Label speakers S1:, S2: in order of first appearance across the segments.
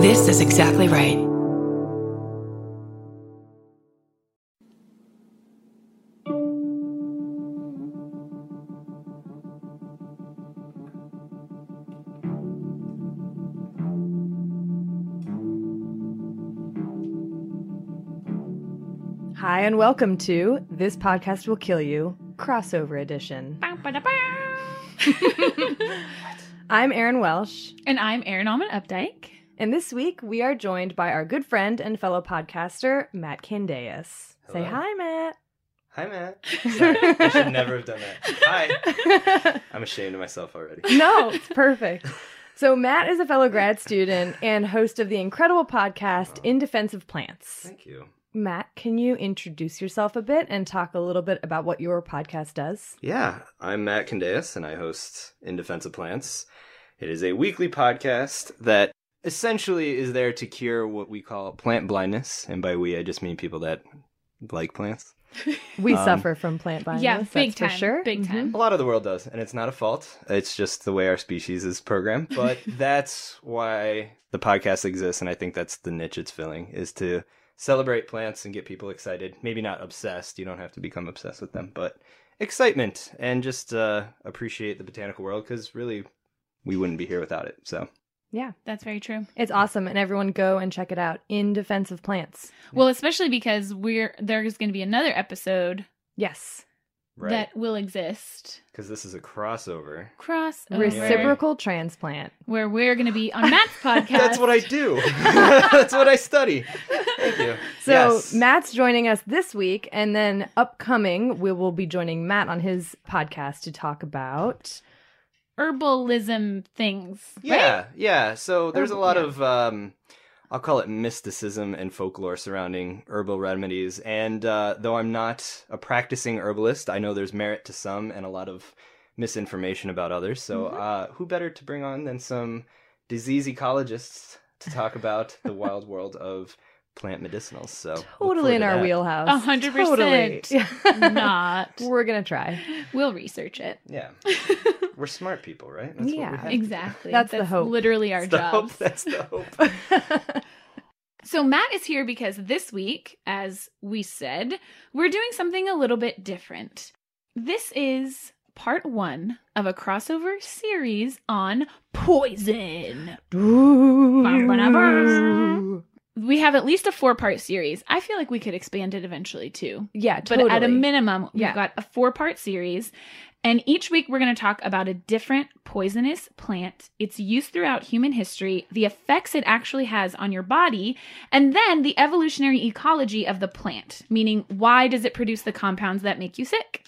S1: This is exactly right.
S2: Hi, and welcome to This Podcast Will Kill You crossover edition. I'm Erin Welsh,
S3: And I'm Erin Allmann Updike.
S2: And this week we are joined by our good friend and fellow podcaster, Matt Candeias. Say hi, Matt.
S4: Hi, Matt. Sorry, I should never have done that. Hi. I'm ashamed of myself already.
S2: no, it's perfect. So, Matt is a fellow grad student and host of the incredible podcast In Defense of Plants.
S4: Thank you.
S2: Matt, can you introduce yourself a bit and talk a little bit about what your podcast does?
S4: Yeah, I'm Matt Candeias, and I host In Defense of Plants. It is a weekly podcast that essentially is there to cure what we call plant blindness. And by we, I just mean people that like plants.
S2: We
S4: Um,
S2: suffer from plant blindness.
S3: yeah,
S2: that's
S3: big
S2: for
S3: time.
S2: sure.
S3: Big
S2: Mhm.
S3: time.
S4: A lot of the world does, and it's not a fault. It's just the way our species is programmed. But that's why the podcast exists, and I think that's the niche it's filling is to celebrate plants and get people excited. Maybe not obsessed. You don't have to become obsessed with them, but excitement and just uh, appreciate the botanical world because really we wouldn't be here without it. So
S2: Yeah,
S3: That's very true.
S2: it's awesome, and everyone go and check it out. In Defense of Plants.
S3: Well, especially because we're there's going to be another episode
S2: Yes,
S4: right,
S3: that will exist.
S4: because this is a crossover.
S3: Cross
S2: reciprocal transplant.
S3: where we're going to be on Matt's podcast.
S4: That's what I do. that's what I study. Thank you.
S2: So
S4: Yes.
S2: Matt's joining us this week, and then upcoming we will be joining Matt on his podcast to talk about.
S3: Herbalism things.
S4: Yeah, yeah. So there's a lot
S2: yeah.
S4: of um I'll call it mysticism and folklore surrounding herbal remedies. And uh, though I'm not a practicing herbalist, I know there's merit to some and a lot of misinformation about others. So
S2: Mm-hmm.
S4: uh, who better to bring on than some disease ecologists to talk about the wild world of plant medicinals? So
S2: Totally in
S4: to
S2: our
S4: that.
S2: wheelhouse.
S3: A hundred
S2: Totally.
S3: percent. Not.
S2: We're gonna try.
S3: We'll research it.
S4: Yeah, we're smart people, right? That's
S2: Yeah.
S4: what we have to be.
S3: Exactly.
S2: That's the hope.
S3: Literally our
S4: job. the That's the hope.
S3: So Matt is here because this week, as we said, we're doing something a little bit different. This is part one of a crossover series on poison. We have at least a four part series. I feel like we could expand it eventually too.
S2: Yeah, totally.
S3: But at a minimum, we've
S2: Yeah.
S3: got a four part series. And each week, we're going to talk about a different poisonous plant, its use throughout human history, the effects it actually has on your body, and then the evolutionary ecology of the plant, meaning why does it produce the compounds that make you sick?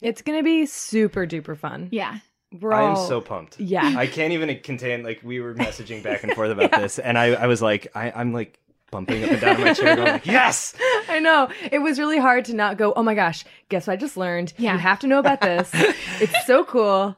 S2: It's gonna be super duper fun.
S3: Yeah.
S2: We're
S4: I am so pumped.
S2: Yeah.
S4: I can't even contain like we were messaging back and forth about this, and I, I was like, I, I'm like bumping up and down in my chair, going like, yes.
S2: I know. It was really hard to not go, oh my gosh, guess what I just learned?
S3: Yeah.
S2: You have to know about this. it's so cool.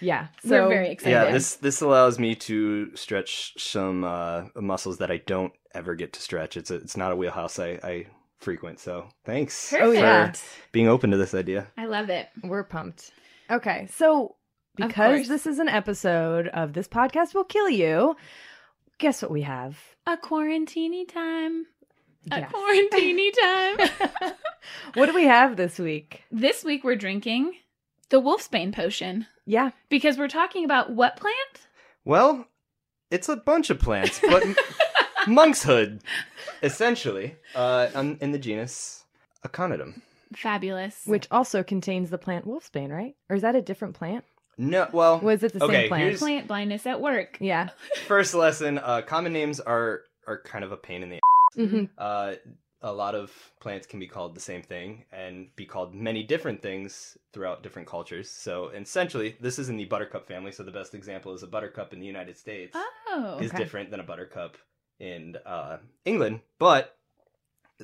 S2: Yeah. So
S3: We're very excited.
S4: Yeah, this this allows me to stretch some uh, muscles that I don't ever get to stretch. It's a, it's not a wheelhouse I, I frequent. So thanks
S2: Oh, yeah.
S4: being open to this idea.
S3: I love it.
S2: We're pumped. Okay. So because this is an episode of This Podcast Will Kill You, guess what we have?
S3: A quarantini time. A
S2: Yes.
S3: quarantini time.
S2: What do we have this week?
S3: this week, we're drinking the Wolfsbane potion
S2: Yeah.
S3: because we're talking about what plant?
S4: Well, it's a bunch of plants, but monkshood, essentially, uh, um, in the genus Aconitum.
S3: Fabulous.
S2: Which also contains the plant wolfsbane, right? Or is that a different plant?
S4: No, well,
S2: Was it the
S4: Okay,
S2: same plant?
S3: plant blindness at work.
S2: Yeah.
S4: first lesson. Uh, common names are are kind of a pain in the.
S2: Mm-hmm.
S4: Uh, a lot of plants can be called the same thing and be called many different things throughout different cultures. So essentially, this is in the buttercup family. So the best example is a buttercup in the United States
S3: Oh.
S4: is different than a buttercup in uh, England. But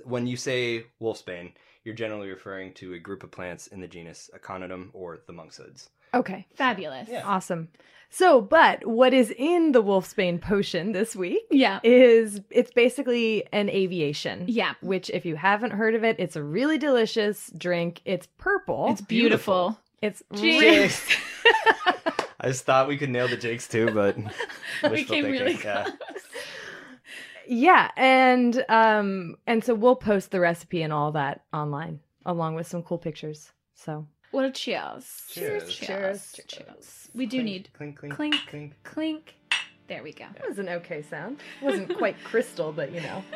S4: when you say wolfsbane, you're generally referring to a group of plants in the genus Aconitum or the monkshoods.
S2: Okay.
S3: Fabulous.
S4: Yeah.
S2: Awesome. So, but what is in the wolfsbane potion this week
S3: Yeah.
S2: is it's basically an aviation.
S3: Yeah.
S2: Which, if you haven't heard of it, it's a really delicious drink. It's purple.
S3: It's beautiful.
S2: It's
S3: Jinx.
S4: I just thought we could nail the Jakes too, but
S3: we came
S4: thinking,
S3: really
S4: yeah.
S3: close.
S2: yeah, and um, and so we'll post the recipe and all that online, along with some cool pictures. So
S3: Well, cheers.
S4: Cheers.
S3: Cheers.
S2: Cheers.
S3: Cheers. We do need
S4: clink, clink,
S3: clink.
S4: clink.
S3: clink. There we go.
S2: that was an okay sound. It wasn't quite crystal, but you know.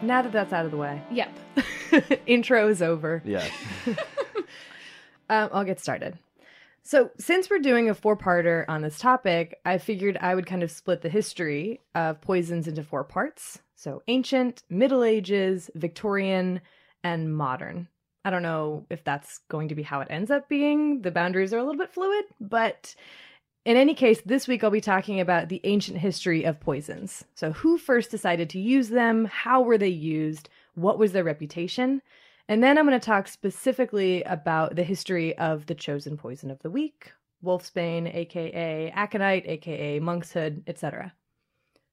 S2: Now that that's out of the way,
S3: Yep.
S2: intro is over.
S4: Yeah.
S2: Um, I'll get started. So, since we're doing a four parter on this topic, I figured I would kind of split the history of poisons into four parts. So, ancient, Middle Ages, Victorian, and modern. I don't know if that's going to be how it ends up being. The boundaries are a little bit fluid, but in any case, this week I'll be talking about the ancient history of poisons. So, who first decided to use them? How were they used? What was their reputation? And then I'm going to talk specifically about the history of the chosen poison of the week, wolfsbane, aka aconite, aka monkshood, etc.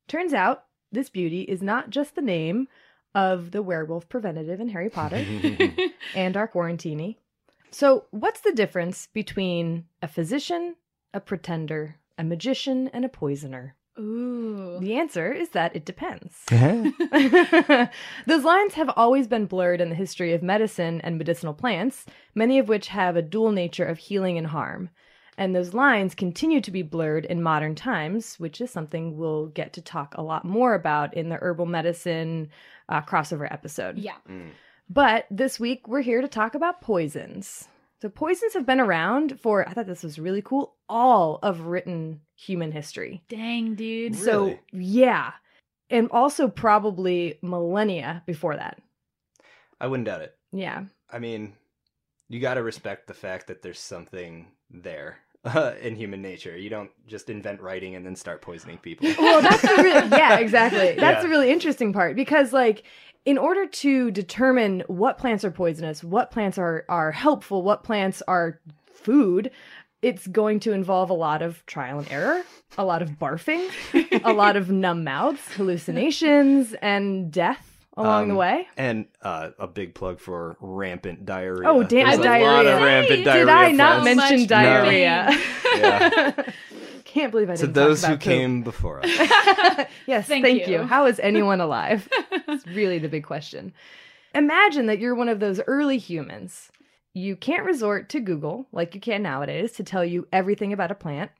S2: Turns out this beauty is not just the name of the werewolf preventative in Harry Potter and our quarantini. So, what's the difference between a physician, a pretender, a magician, and a poisoner?
S3: Ooh.
S2: The answer is that it depends. Those lines have always been blurred in the history of medicine and medicinal plants, many of which have a dual nature of healing and harm. And those lines continue to be blurred in modern times, which is something we'll get to talk a lot more about in the herbal medicine uh, crossover episode.
S3: Yeah.
S4: Mm.
S2: But this week, we're here to talk about poisons. So, poisons have been around for, I thought this was really cool, all of written human history.
S3: Dang, dude.
S2: So,
S4: Really?
S2: yeah. And also probably millennia before that.
S4: I wouldn't doubt it.
S2: Yeah.
S4: I mean, you got to respect the fact that there's something there uh, in human nature. You don't just invent writing and then start poisoning people.
S2: Well, that's the really, yeah, exactly. That's
S4: Yeah.
S2: the really interesting part because, like, in order to determine what plants are poisonous, what plants are are helpful, what plants are food, it's going to involve a lot of trial and error, a lot of barfing, a lot of numb mouths, hallucinations, and death along the
S4: Um,
S2: way.
S4: and uh, a big plug for rampant diarrhea.
S2: Oh, damn,
S4: There's a
S2: diarrhea.
S4: lot of rampant
S3: did
S4: diarrhea.
S2: Did I not
S3: friends.
S2: mention
S3: much
S2: diarrhea?
S4: Yeah.
S2: Can't believe I didn't.
S4: To those
S2: talk
S4: who
S2: poop.
S4: came before us.
S2: yes,
S3: Thank
S2: thank,
S3: you.
S2: you. How is anyone alive? It's really the big question. Imagine that you're one of those early humans. You can't resort to Google like you can nowadays to tell you everything about a plant.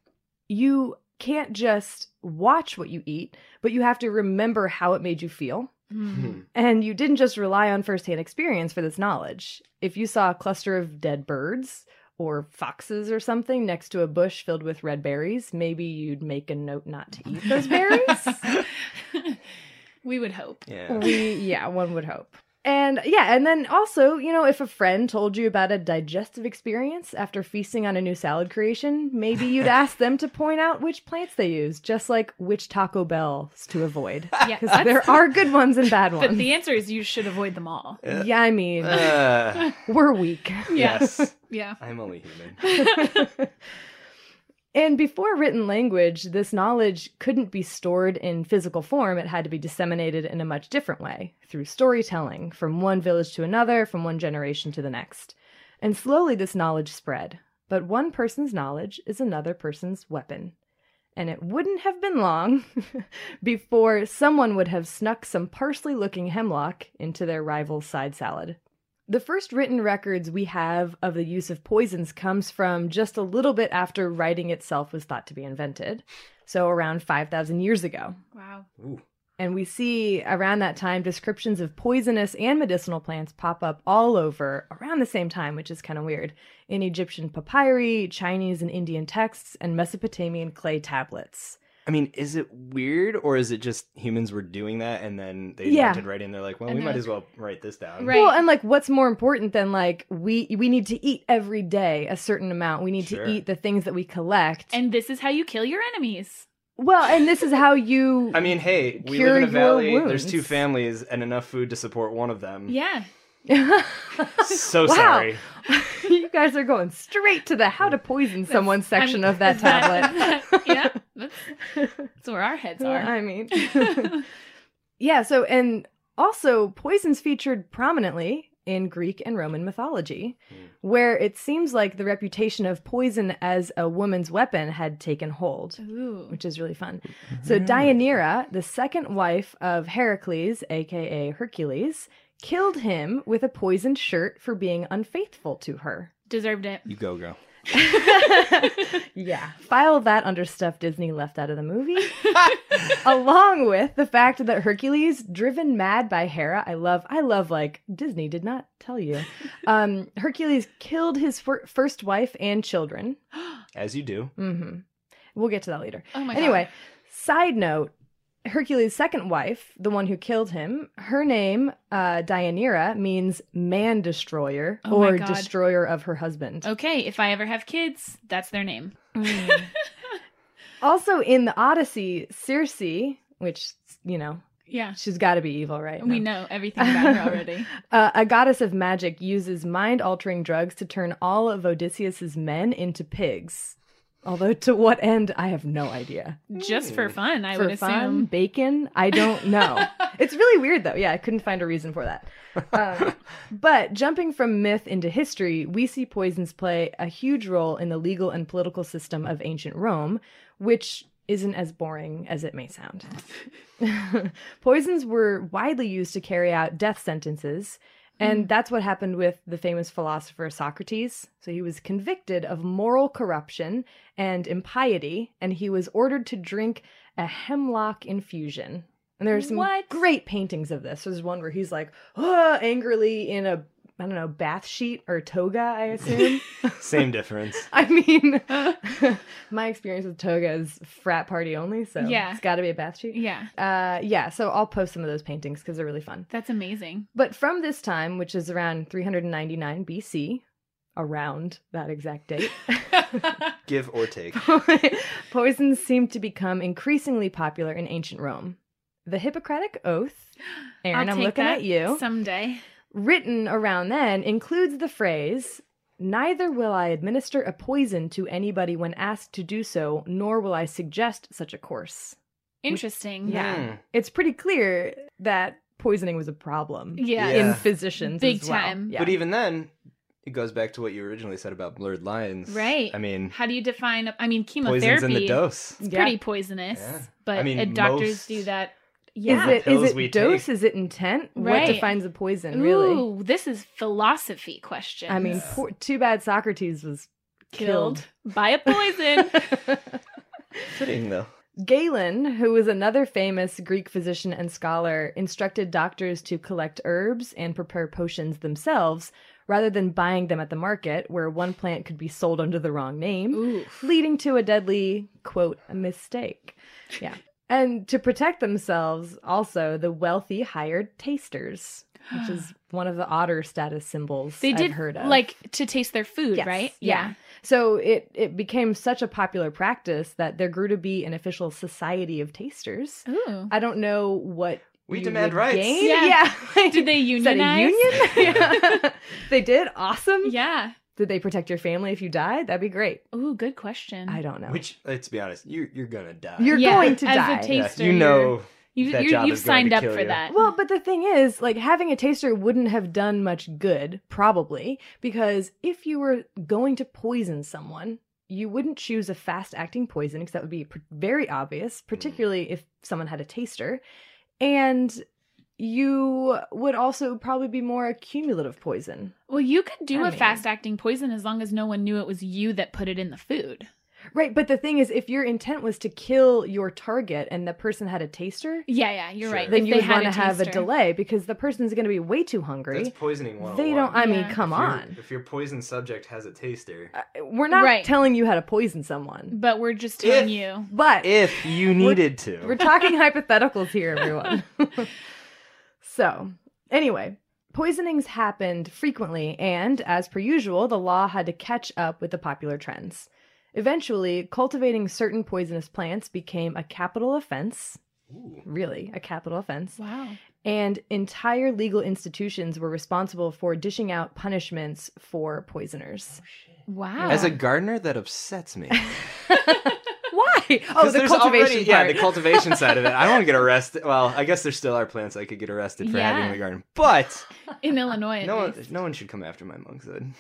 S2: You can't just watch what you eat, but you have to remember how it made you feel.
S3: Hmm.
S2: And you didn't just rely on firsthand experience for this knowledge. If you saw a cluster of dead birds or foxes or something next to a bush filled with red berries, maybe you'd make a note not to eat those berries.
S3: we would hope.
S4: yeah.
S2: we yeah one would hope and yeah and then also you know if a friend told you about a digestive experience after feasting on a new salad creation maybe you'd ask them to point out which plants they use just like which taco bells to avoid
S3: Yeah,
S2: because
S3: that's-
S2: there are good ones and bad ones.
S3: But the answer is you should avoid them all.
S2: yeah i mean
S4: Uh,
S2: we're weak
S4: yes.
S3: Yeah.
S4: I'm only human.
S2: And before written language, this knowledge couldn't be stored in physical form. It had to be disseminated in a much different way through storytelling from one village to another, from one generation to the next. And slowly this knowledge spread. But one person's knowledge is another person's weapon. And it wouldn't have been long before someone would have snuck some parsley looking hemlock into their rival's side salad. The first written records we have of the use of poisons comes from just a little bit after writing itself was thought to be invented, so around 5,000 years ago.
S3: Wow.
S4: Ooh.
S2: And we see around that time descriptions of poisonous and medicinal plants pop up all over around the same time, which is kind of weird, in Egyptian papyri, Chinese and Indian texts, and Mesopotamian clay tablets.
S4: I mean, is it weird or is it just humans were doing that and then they
S2: Yeah.
S4: invented writing? They're like, well,
S3: And
S4: we might
S3: like-
S4: as well write this down.
S3: Right.
S2: Well, and like, what's more important than like we we need to eat every day a certain amount. We need
S4: Sure.
S2: to eat the things that we collect.
S3: And this is how you kill your enemies.
S2: well, and this is how you.
S4: I mean, hey, we
S2: Cure
S4: live in a
S2: your
S4: valley. There's two families and enough food to support one of them.
S3: Yeah.
S4: So sorry.
S2: you guys are going straight to the how to poison someone section
S3: I'm-
S2: of that tablet.
S3: yeah. That's, that's where our heads are.
S2: I mean, yeah. So, and Also, poisons featured prominently in Greek and Roman mythology,
S4: Hmm.
S2: where it seems like the reputation of poison as a woman's weapon had taken hold,
S3: Ooh.
S2: which is really fun. So, Deianira, the second wife of Heracles, aka Hercules, killed him with a poisoned shirt for being unfaithful to her.
S3: Deserved it.
S4: You go, girl.
S2: yeah. File that under stuff Disney left out of the movie. Along with the fact that Hercules, driven mad by Hera, I love, I love like Disney did not tell you. Um, Hercules killed his fir- first wife and children.
S4: As you do.
S2: Mm-hmm. We'll get to that later.
S3: Oh my
S2: anyway, side note Hercules' second wife, the one who killed him, her name, uh, Deianira, means man destroyer
S3: Oh
S2: or destroyer of her husband.
S3: Okay, if I ever have kids, that's their name.
S2: Also, in the Odyssey, Circe, which, you know,
S3: Yeah.
S2: she's got to be evil, right?
S3: We
S2: No.
S3: know everything about her already.
S2: Uh, a goddess of magic uses mind altering drugs to turn all of Odysseus's men into pigs. Although, to what end, I have no idea.
S3: Just for fun, I
S2: For
S3: would
S2: fun,
S3: assume.
S2: bacon? I don't know. it's really weird, though. Yeah, I couldn't find a reason for that. Um, but jumping from myth into history, we see poisons play a huge role in the legal and political system of ancient Rome, which isn't as boring as it may sound. Poisons were widely used to carry out death sentences, and that's what happened with the famous philosopher Socrates. So he was convicted of moral corruption and impiety, and he was ordered to drink a hemlock infusion. And there's some
S3: What?
S2: great paintings of this. There's one where he's like, "Ah," angrily in a I don't know, bath sheet or toga, I assume.
S4: Same difference.
S2: I mean, my experience with toga is frat party only, so
S3: Yeah.
S2: it's got to be a bath sheet.
S3: Yeah,
S2: Uh, yeah, so I'll post some of those paintings because they're really fun.
S3: that's amazing.
S2: But from this time, which is around 399 BC, around that exact date,
S4: Give or take.
S2: poisons seem to become increasingly popular in ancient Rome. The Hippocratic Oath, Erin,
S3: I'll
S2: I'm
S3: take
S2: looking
S3: that
S2: at you,
S3: someday.
S2: Written around then, includes the phrase, Neither will I administer a poison to anybody when asked to do so, nor will I suggest such a course.
S3: Interesting.
S2: Yeah.
S4: Hmm.
S2: It's pretty clear that poisoning was a problem
S3: Yeah.
S2: in
S4: Yeah.
S2: physicians
S3: Big
S2: as well.
S3: time.
S2: Yeah.
S4: But even then, it goes back to what you originally said about blurred lines.
S3: Right.
S4: I mean,
S3: How do you define? I mean, chemotherapy.
S4: poison's
S3: chemotherapy.
S4: in the dose.
S3: It's
S2: Yeah.
S3: pretty poisonous,
S4: Yeah.
S3: but
S4: I mean,
S3: uh, doctors
S4: most-
S3: do that.
S2: Is it is it
S4: we
S2: dose?
S4: take.
S2: Is it intent? What defines a poison, really?
S3: Ooh, this is philosophy question.
S2: I mean, poor, too bad Socrates was
S3: killed
S2: killed.
S3: by a poison.
S4: Fitting though.
S2: Galen, who was another famous Greek physician and scholar, instructed doctors to collect herbs and prepare potions themselves rather than buying them at the market where one plant could be sold under the wrong name,
S3: Ooh.
S2: leading to a deadly, quote, mistake. Yeah. And to protect themselves, also, the wealthy hired tasters, which is one of the otter status symbols
S3: They
S2: I've
S3: did
S2: heard of.
S3: like to taste their food,
S2: Yes,
S3: right?
S2: Yeah. So it it became such a popular practice that there grew to be an official society of tasters.
S3: Ooh.
S2: I don't know what
S4: We
S2: you
S4: demand
S2: would
S4: rights.
S2: gain.
S3: Yeah.
S2: Yeah.
S3: Did they
S2: Is that
S3: unionize?
S2: a union? Yeah. they did. Awesome.
S3: Yeah.
S2: Did they protect your family if you died? That'd be great.
S3: Ooh, good question.
S2: I don't know.
S4: Which, let's be honest, you're you're gonna die.
S2: You're
S3: Yeah,
S2: going to
S3: as a
S2: die.
S3: taster,
S4: yeah, you
S3: you're-
S4: know.
S3: You,
S4: that
S3: you,
S4: job
S3: you've
S4: is going
S3: signed
S4: to
S3: up
S4: kill
S3: for
S4: you.
S3: that.
S2: Well, but the thing is, like having a taster wouldn't have done much good, probably, because if you were going to poison someone, you wouldn't choose a fast acting poison because that would be pr- very obvious,
S3: Mm.
S2: particularly if someone had a taster. And you would also probably be more a cumulative poison.
S3: well, you could do
S2: I
S3: a
S2: mean-
S3: fast acting poison as long as no one knew it was you that put it in the food.
S2: Right, but the thing is, if your intent was to kill your target and the person had a taster,
S3: Yeah, yeah, you're
S4: Sure.
S3: right.
S2: then
S3: If
S2: you
S3: they
S2: would want to have a delay because the person's going to be way too hungry.
S4: That's poisoning one.
S2: They don't. I mean, come
S4: if
S2: on.
S4: If your poison subject has a taster,
S2: Uh, We're not
S3: Right.
S2: telling you how to poison someone,
S3: But we're just telling
S4: If-
S3: you.
S2: but
S4: if you needed to,
S2: we're talking hypotheticals here, everyone. so, anyway, poisonings happened frequently, and as per usual, the law had to catch up with the popular trends. Eventually, cultivating certain poisonous plants became a capital offense.
S4: Ooh.
S2: Really, a capital offense.
S3: Wow.
S2: And entire legal institutions were responsible for dishing out punishments for poisoners.
S3: Oh, wow.
S4: As a gardener, that upsets me.
S2: Why? right. Oh,
S4: 'Cause
S2: the cultivation
S4: already- Yeah, the cultivation side of it. I don't want to get arrested. Well, I guess there still are plants I could get arrested for having in the garden, but
S3: In Illinois, at
S4: no one,
S3: least.
S4: no one should come after my monk's hood.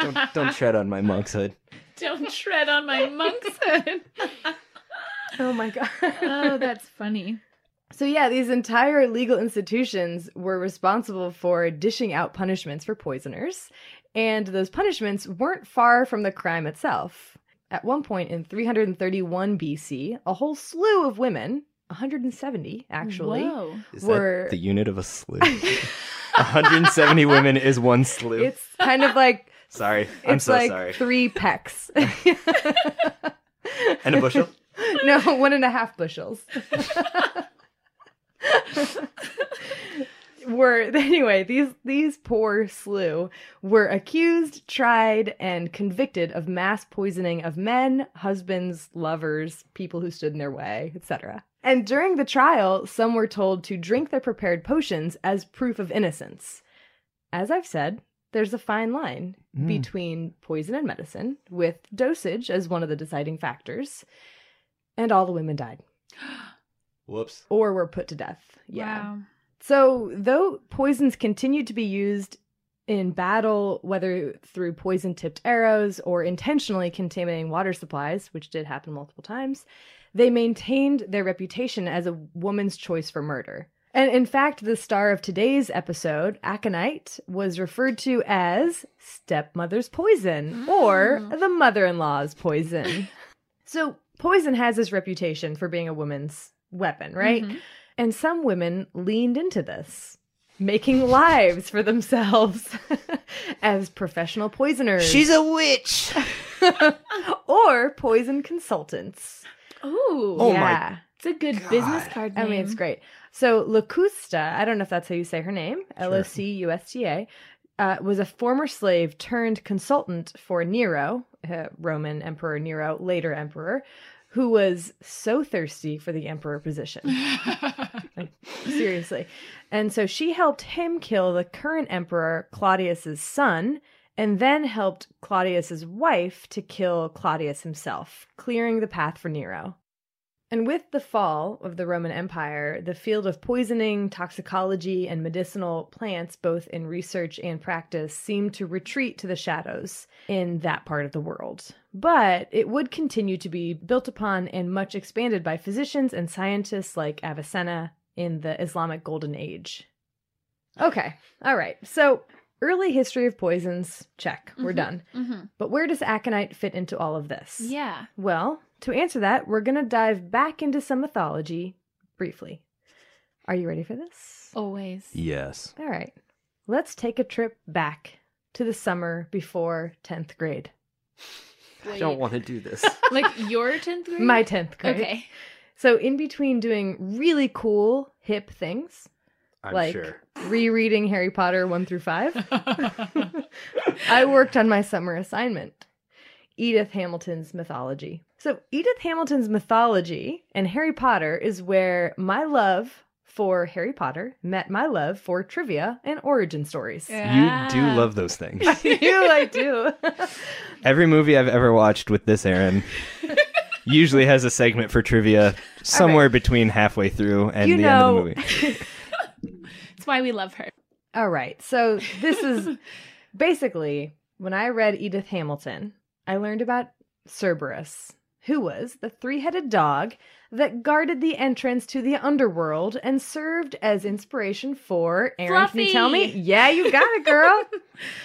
S4: don't, don't tread on my monk's hood.
S3: Don't tread on my monk's hood.
S2: oh my god.
S3: oh, that's funny.
S2: So yeah, these entire legal institutions were responsible for dishing out punishments for poisoners, and those punishments weren't far from the crime itself. At one point in 331 BC, a whole slew of women, 170 actually,
S3: Whoa.
S4: Is
S2: Were-
S4: that the unit of a slew? 170 women is one slew.
S2: it's kind of like
S4: sorry, I'm
S2: it's
S4: so
S2: like
S4: sorry.
S2: three pecks.
S4: And a bushel.
S2: no, one and a half bushels. were anyway these these poor slew were accused tried and convicted of mass poisoning of men husbands lovers people who stood in their way etc and during the trial some were told to drink their prepared potions as proof of innocence as i've said there's a fine line
S4: Mm.
S2: between poison and medicine with dosage as one of the deciding factors and all the women died
S4: Whoops.
S2: or were put to death yeah
S3: Wow.
S2: So, though poisons continued to be used in battle, whether through poison tipped arrows or intentionally contaminating water supplies, which did happen multiple times, they maintained their reputation as a woman's choice for murder. And in fact, the star of today's episode, Aconite, was referred to as stepmother's poison or
S3: Mm.
S2: the mother in law's poison. so, poison has this reputation for being a woman's weapon, right?
S3: Mhm.
S2: And some women leaned into this, making lives for themselves as professional poisoners
S4: She's a witch.
S2: or poison consultants.
S3: Ooh.
S4: Oh my
S2: yeah.
S3: It's a good
S4: God.
S3: business card
S2: I mean, it's great. So, Locusta, I don't know if that's how you say her name, L O C U S T A, uh, was a former slave turned consultant for Nero, uh, Roman Emperor Nero, later emperor, who was so thirsty for the emperor position. Seriously. And so she helped him kill the current emperor Claudius's son and then helped Claudius's wife to kill Claudius himself, clearing the path for Nero. And with the fall of the Roman Empire, the field of poisoning, toxicology, and medicinal plants, both in research and practice, seemed to retreat to the shadows in that part of the world. But it would continue to be built upon and much expanded by physicians and scientists like Avicenna in the Islamic Golden Age. Okay, all right. So, early history of poisons, check, we're
S3: Mhm.
S2: done.
S3: Mhm.
S2: But where does aconite fit into all of this?
S3: Yeah.
S2: Well, to answer that, we're going to dive back into some mythology briefly. Are you ready for this?
S3: Always.
S4: Yes.
S2: All right. Let's take a trip back to the summer before 10th grade.
S4: I don't want to do this.
S3: like your 10th grade?
S2: My 10th grade.
S3: Okay.
S2: So, in between doing really cool, hip things,
S4: I'm
S2: like
S4: sure.
S2: rereading Harry Potter 1 through 5, I worked on my summer assignment Edith Hamilton's mythology. So, Edith Hamilton's mythology and Harry Potter is where my love for Harry Potter met my love for trivia and origin stories.
S3: Yeah.
S4: You do love those things.
S2: I do, I do.
S4: Every movie I've ever watched with this Erin usually has a segment for trivia somewhere between halfway through and
S2: You
S4: the
S2: know-
S4: end of the movie.
S3: That's why we love her.
S2: All right. So, this is basically when I read Edith Hamilton, I learned about Cerberus, who was the three headed dog that guarded the entrance to the underworld and served as inspiration for Erin. Can you tell me? Yeah, you got it, girl.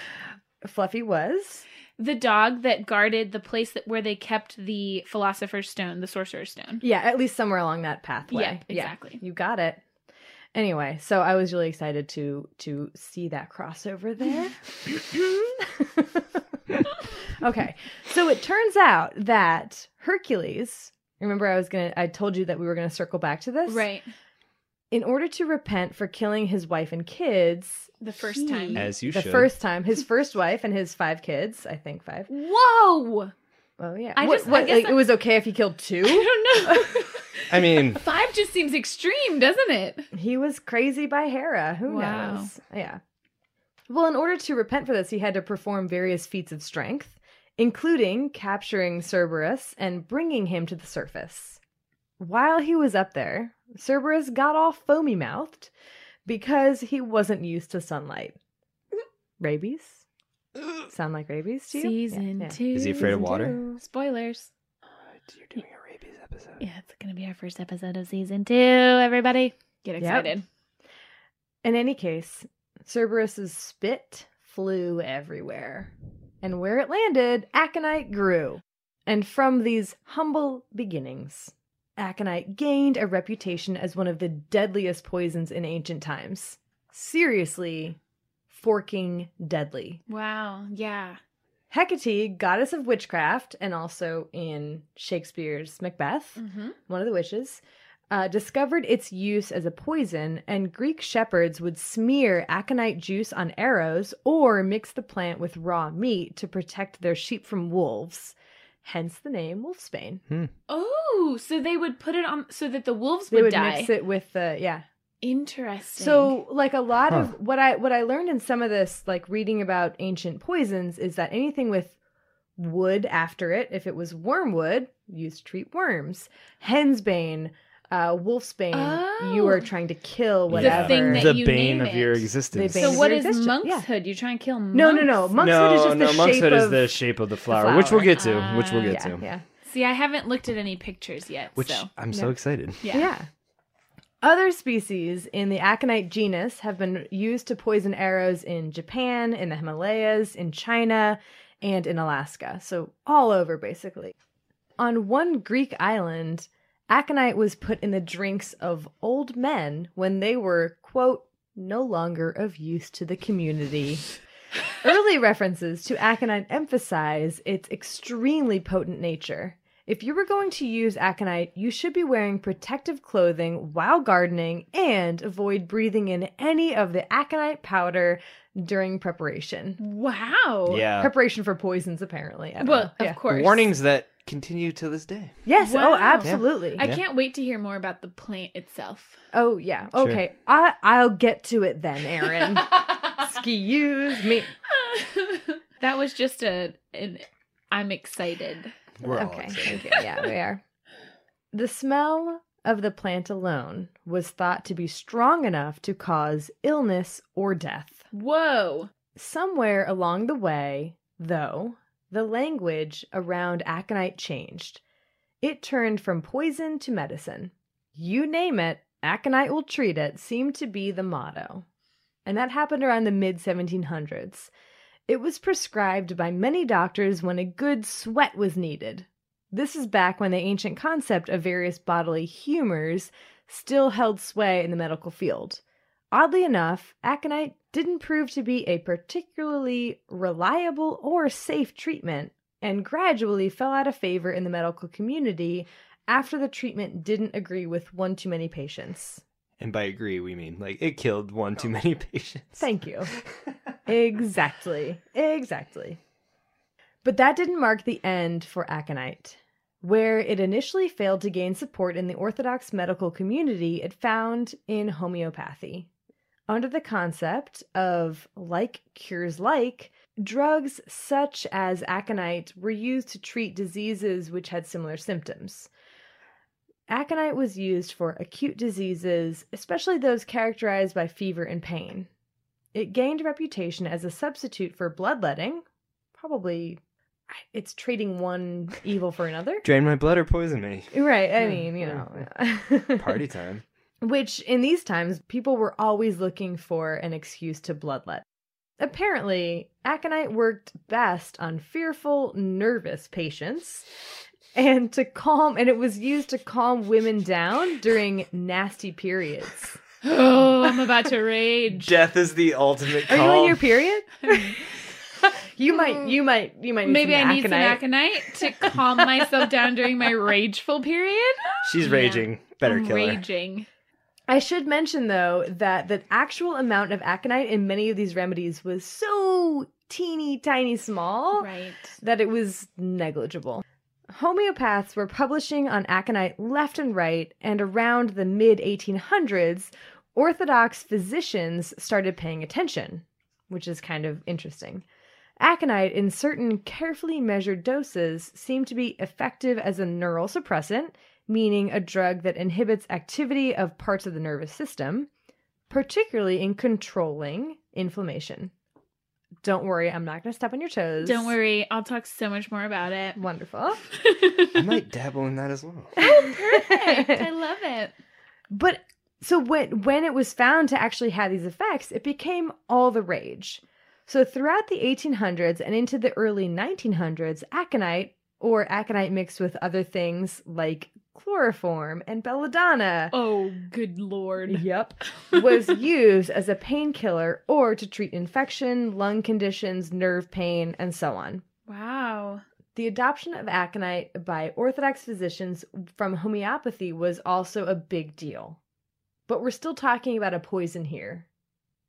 S2: Fluffy was.
S3: The dog that guarded the place that where they kept the philosopher's stone, the sorcerer's stone.
S2: Yeah, at least somewhere along that pathway.
S3: Yeah, exactly.
S2: you got it. Anyway, so I was really excited to to see that crossover there. okay. So it turns out that Hercules, remember I was going to I told you that we were going to circle back to this?
S3: Right.
S2: In order to repent for killing his wife and kids,
S3: The first
S2: he-
S3: time.
S4: As you
S2: the
S4: should.
S2: first time, his first wife and his five kids, I think five.
S3: Whoa!
S2: Oh yeah.
S3: I
S2: what,
S3: just- I
S2: what,
S3: guess
S2: like,
S3: I-
S2: it was okay if he killed two.
S3: I
S2: two?
S3: don't know.
S4: I mean,
S3: Five just seems extreme, doesn't it?
S2: He was crazy by Hera. Who
S3: Wow.
S2: knows? Yeah. Well, in order to repent for this, he had to perform various feats of strength, including capturing Cerberus and bringing him to the surface. While he was up there, Cerberus got all foamy mouthed because he wasn't used to sunlight. Rabies? Sound like rabies to you?
S3: Season
S2: Yeah, yeah.
S3: two.
S4: Is he afraid of water?
S2: Two.
S3: Spoilers.
S4: Uh, you're doing a rabies episode.
S3: Yeah, it's gonna be our first episode of season two. Everybody, get
S2: Yep.
S3: excited.
S2: In any case, Cerberus's spit flew everywhere. And where it landed, aconite grew. And from these humble beginnings, aconite gained a reputation as one of the deadliest poisons in ancient times. Seriously, forking deadly.
S3: Wow. Yeah.
S2: Hecate, goddess of witchcraft, and also in Shakespeare's Macbeth,
S3: Mm-hmm.
S2: one of the witches, uh, discovered its use as a poison, and Greek shepherds would smear aconite juice on arrows or mix the plant with raw meat to protect their sheep from wolves. Hence the name wolfsbane.
S3: Oh, so they would put it on so that the wolves
S2: They
S3: would,
S2: would
S3: die.
S2: mix it with the yeah.
S3: Interesting.
S2: So like a lot
S4: Huh.
S2: of what I what I learned in some of this like reading about ancient poisons is that anything with wood after it, if it was wormwood, used to treat worms. Hensbane, uh, wolfsbane, you
S3: Oh.
S2: are trying to kill
S3: The
S2: whatever.
S3: thing that
S4: the
S3: you
S4: bane
S3: name
S4: of your existence.
S3: So
S2: what is
S3: what
S2: of
S3: is
S2: your existence, yeah.
S3: monkshood? You try and kill monks.
S2: No, no, no. Monkshood
S4: no,
S2: is just the
S4: no,
S2: shape
S4: monkshood
S2: of
S4: is the shape of the flower,
S2: flower.
S4: which we'll get to, which we'll
S3: Ah.
S4: get
S2: yeah,
S4: to.
S2: yeah.
S3: See, I haven't looked at any pictures yet.
S4: Which
S3: so
S4: I'm so excited.
S3: yeah.
S2: Yeah. Other species in the aconite genus have been used to poison arrows in Japan, in the Himalayas, in China, and in Alaska. So all over, basically. On one Greek island, aconite was put in the drinks of old men when they were, quote, no longer of use to the community. Early references to aconite emphasize its extremely potent nature. If you were going to use aconite, you should be wearing protective clothing while gardening and avoid breathing in any of the aconite powder during preparation.
S3: Wow.
S4: Yeah.
S2: Preparation for poisons, apparently.
S3: Well,
S2: know.
S3: of
S2: Yeah.
S3: course.
S4: Warnings that continue to this day.
S2: Yes.
S3: Oh, wow.
S2: Oh, absolutely.
S3: I can't wait to hear more about the plant itself.
S2: oh, yeah.
S4: Sure.
S2: Okay. I I'll get to it then, Erin. Excuse me.
S3: that was just a an I'm excited.
S4: We're all
S2: okay.
S4: excited.
S2: Thank you. Yeah, we are. The smell of the plant alone was thought to be strong enough to cause illness or death.
S3: Whoa.
S2: Somewhere along the way, though, the language around aconite changed. It turned from poison to medicine. You name it, aconite will treat it, seemed to be the motto. And that happened around the mid 1700s. It was prescribed by many doctors when a good sweat was needed. This is back when the ancient concept of various bodily humors still held sway in the medical field. Oddly enough, aconite didn't prove to be a particularly reliable or safe treatment and gradually fell out of favor in the medical community after the treatment didn't agree with one too many patients.
S4: And by agree, we mean like it killed one too oh. many patients.
S2: Thank you. exactly. Exactly. But that didn't mark the end for aconite. Where it initially failed to gain support in the Orthodox medical community, it found in homeopathy. Under the concept of like cures like, drugs such as aconite were used to treat diseases which had similar symptoms. Aconite was used for acute diseases, especially those characterized by fever and pain. It gained a reputation as a substitute for bloodletting. Probably it's trading one evil for another.
S4: Drain my blood or poison me.
S2: Right, I mean, you know.
S4: Party time.
S2: Which in these times, people were always looking for an excuse to bloodlet. Apparently, aconite worked best on fearful, nervous patients and to calm and it was used to calm women down during nasty periods.
S3: Oh, I'm about to rage.
S4: Death is the ultimate
S2: Are you in your period? you might you might you might need
S3: Maybe
S2: some
S3: I need
S2: aconite.
S3: some aconite to calm myself down during my rageful period.
S4: She's
S3: Yeah.
S4: raging. Better
S3: I'm
S4: kill her.
S3: raging.
S2: I should mention though that the actual amount of aconite in many of these remedies was so teeny tiny small
S3: Right.
S2: that it was negligible. Homeopaths were publishing on aconite left and right, and around the mid 1800s, Orthodox physicians started paying attention, which is kind of interesting. Aconite in certain carefully measured doses seemed to be effective as a neural suppressant, meaning a drug that inhibits activity of parts of the nervous system, particularly in controlling inflammation. Don't worry, I'm not going to step on your toes.
S3: Don't worry, I'll talk so much more about it.
S2: Wonderful.
S4: I might dabble in that as well.
S3: Oh, Perfect. I love it.
S2: But so when when it was found to actually have these effects, it became all the rage. So throughout the 1800s and into the early 1900s, aconite or aconite mixed with other things like chloroform and belladonna
S3: Oh, good lord.
S2: Yep. was used as a painkiller or to treat infection, lung conditions, nerve pain, and so on.
S3: Wow.
S2: The adoption of aconite by Orthodox physicians from homeopathy was also a big deal. But we're still talking about a poison here.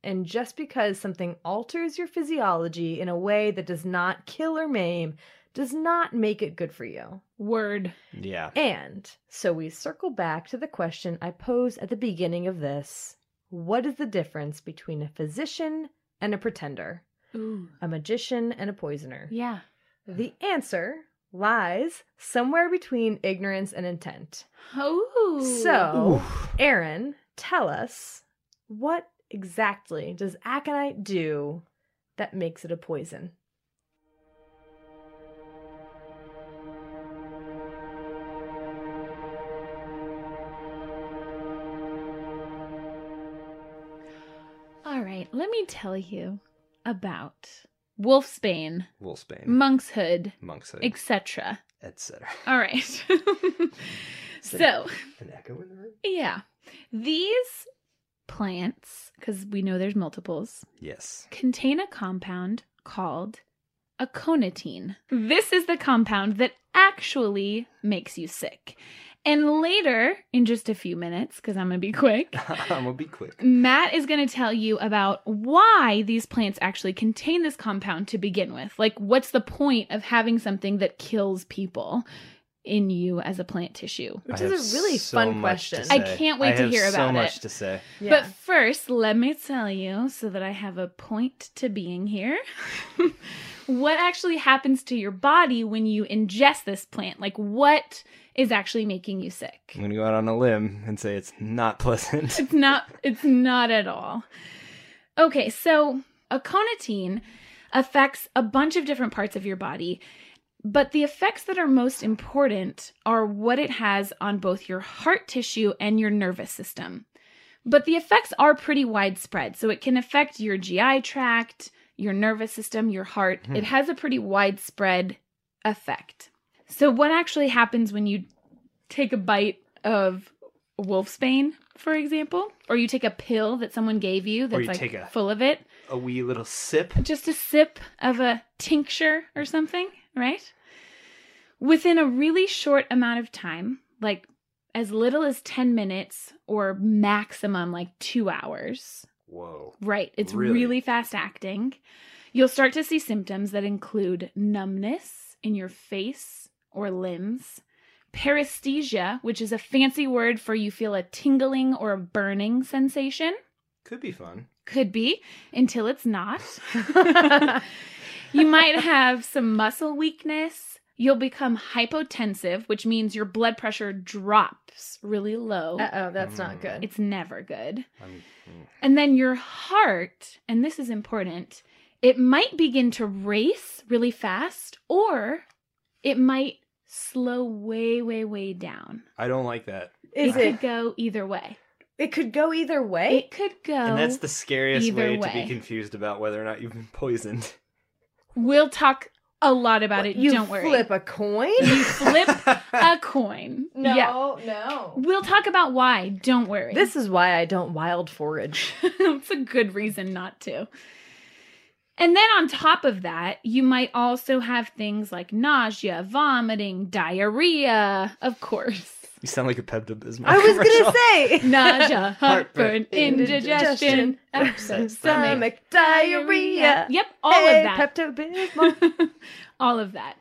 S2: And just because something alters your physiology in a way that does not kill or maim does not make it good for you.
S3: Word.
S4: Yeah.
S2: And so we circle back to the question I posed at the beginning of this What is the difference between a physician and a pretender,
S3: Ooh.
S2: a magician and a poisoner?
S3: Yeah.
S2: The answer lies somewhere between ignorance and intent.
S3: Oh.
S2: So,
S4: Oof.
S2: Erin, tell us what exactly does aconite do that makes it a poison?
S3: Let me tell you about wolfsbane,
S4: Wolfsbane,
S3: monkshood,
S4: monkshood,
S3: etc.
S4: etc.
S3: All right. so,
S4: An echo in the room.
S3: yeah. These plants, because we know there's multiples,
S4: Yes.
S3: contain a compound called aconitine. This is the compound that actually makes you sick. And later, in just a few minutes, because I'm going to be quick,
S4: I'm gonna be quick.
S3: Matt is going to tell you about why these plants actually contain this compound to begin with. Like, what's the point of having something that kills people in you as a plant tissue?
S2: Which
S4: I
S2: is a really
S4: so
S2: fun question.
S3: I can't wait
S4: I
S3: to
S4: have
S3: hear
S4: so
S3: about
S4: much
S3: it.
S4: to say.
S3: But first, let me tell you, so that I have a point to being here, what actually happens to your body when you ingest this plant? Like, what is actually making you sick?
S4: I'm gonna go out on a limb and say it's not pleasant.
S3: It's not it's not at all. Okay, so aconitine affects a bunch of different parts of your body, but the effects that are most important are what it has on both your heart tissue and your nervous system. But the effects are pretty widespread, so it can affect your GI tract, your nervous system, your heart.
S4: Hmm.
S3: It has a pretty widespread effect. So, what actually happens when you take a bite of wolfsbane, for example, or you take a pill that someone gave you that's
S4: you
S3: like
S4: a-
S3: full of it,
S4: a wee little sip.
S3: just a sip of a tincture or something, right? Within a really short amount of time, like as little as 10 minutes or maximum like two hours,
S4: Whoa.
S3: right? It's
S4: Really?
S3: really fast acting. You'll start to see symptoms that include numbness in your face or limbs, paresthesia, which is a fancy word for you feel a tingling or a burning sensation.
S4: Could be fun.
S3: Could be until it's not. you might have some muscle weakness. You'll become hypotensive, which means your blood pressure drops really low.
S2: Uh oh, that's not good.
S3: It's never good.
S4: I'm, mm.
S3: And then your heart, and this is important, it might begin to race really fast or it might slow way, way, way down.
S4: I don't like that.
S2: Is
S3: it
S2: it?
S3: could go either way.
S2: It could go either way.
S3: It could go.
S4: and that's the scariest
S3: either
S4: way, to
S3: way.
S4: be confused about whether or not you've been poisoned.
S3: we'll talk a lot about it.
S2: you
S3: Don't worry.
S2: flip a coin?
S3: You flip a coin.
S2: no,
S3: Yeah.
S2: no.
S3: We'll talk about why. Don't worry.
S2: This is why I don't wild forage.
S3: It's a good reason not to. And then on top of that, you might also have things like nausea, vomiting, diarrhea, of course.
S4: You sound like a Pepto Bismol.
S2: I was
S4: commercial.
S2: gonna say
S3: Nausea,
S4: Heartburn,
S3: heartburn, indigestion, upset stomach,
S2: stomach, diarrhea.
S3: Yep, all
S2: hey,
S3: of that.
S2: Pepto Bismol.
S3: all of that.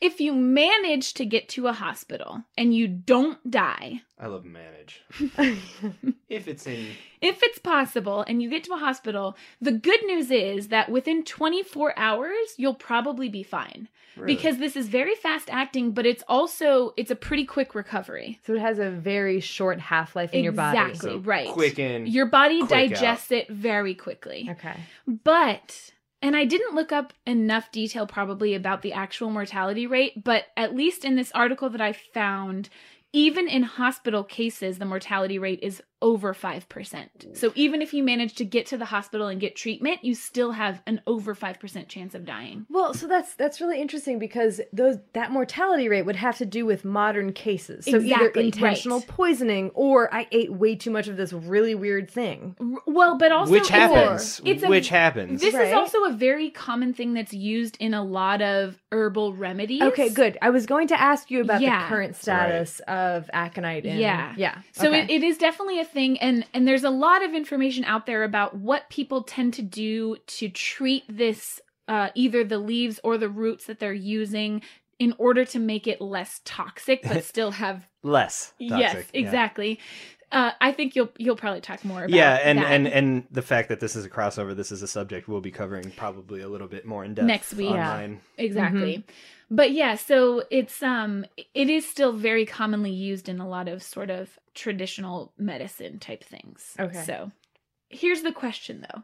S3: If you manage to get to a hospital and you don't die,
S4: I love manage. if it's in
S3: if it's possible and you get to a hospital, the good news is that within 24 hours you'll probably be fine
S4: really,
S3: because this is very fast acting, but it's also it's a pretty quick recovery.
S2: so it has a very short half life in your body.
S3: Exactly,
S4: So
S3: right.
S4: quick in
S3: Your body
S4: quick
S3: digests it very quickly.
S2: Okay.
S3: But, and I didn't look up enough detail probably about the actual mortality rate, but at least in this article that I found, even in hospital cases, the mortality rate is over 5%. So even if you manage to get to the hospital and get treatment, you still have an over 5% chance of dying.
S2: Well, so that's that's really interesting because those that mortality rate would have to do with modern cases. So either intentional
S3: right.
S2: poisoning or I ate way too much of this really weird thing.
S3: R- Well, but also
S4: which happens.
S3: it's a-
S4: which happens.
S3: This
S2: Right.
S3: is also a very common thing that's used in a lot of herbal remedies.
S2: Okay, good. I was going to ask you about
S3: Yeah.
S2: the current status of aconite. In,
S3: Yeah.
S2: yeah.
S3: So
S2: okay.
S3: it, it is definitely a thing, and and there's a lot of information out there about what people tend to do to treat this, uh, either the leaves or the roots that they're using, in order to make it less toxic, but still have.
S4: Less.
S3: yes,
S4: toxic, yeah.
S3: exactly. Uh, I think you'll you'll probably talk more about.
S4: Yeah, and,
S3: that
S4: and and the fact that this is a crossover, this is a subject we'll be covering probably a little bit more in depth
S3: Next week.
S2: Yeah.
S4: online.
S3: exactly. But yeah, so it's um it is still very commonly used in a lot of sort of traditional medicine type things.
S2: Okay.
S3: So here's the question though.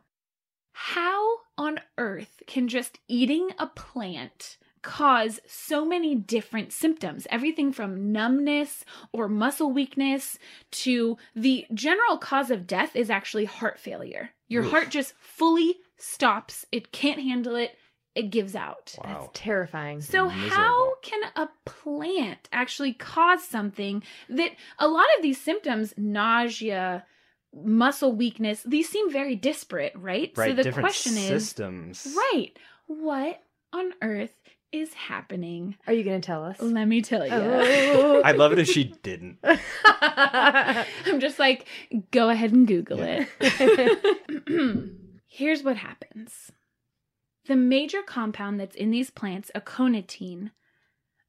S3: How on earth can just eating a plant cause so many different symptoms? Everything from numbness or muscle weakness to the general cause of death is actually heart failure. Your
S4: Oof.
S3: heart just fully stops. It can't handle it. It gives out.
S4: Wow.
S2: That's terrifying.
S3: So,
S4: Miserable.
S3: how can a plant actually cause something that a lot of these symptoms, nausea, muscle weakness, these seem very disparate, right?
S4: Right,
S3: so, the
S4: different
S3: question
S4: systems.
S3: is right, what on earth is happening?
S2: Are you going to tell us?
S3: Let me tell you.
S2: Oh.
S4: I'd love it if she didn't.
S3: I'm just like, go ahead and Google
S4: Yeah.
S3: it. Here's what happens the major compound that's in these plants, aconitine,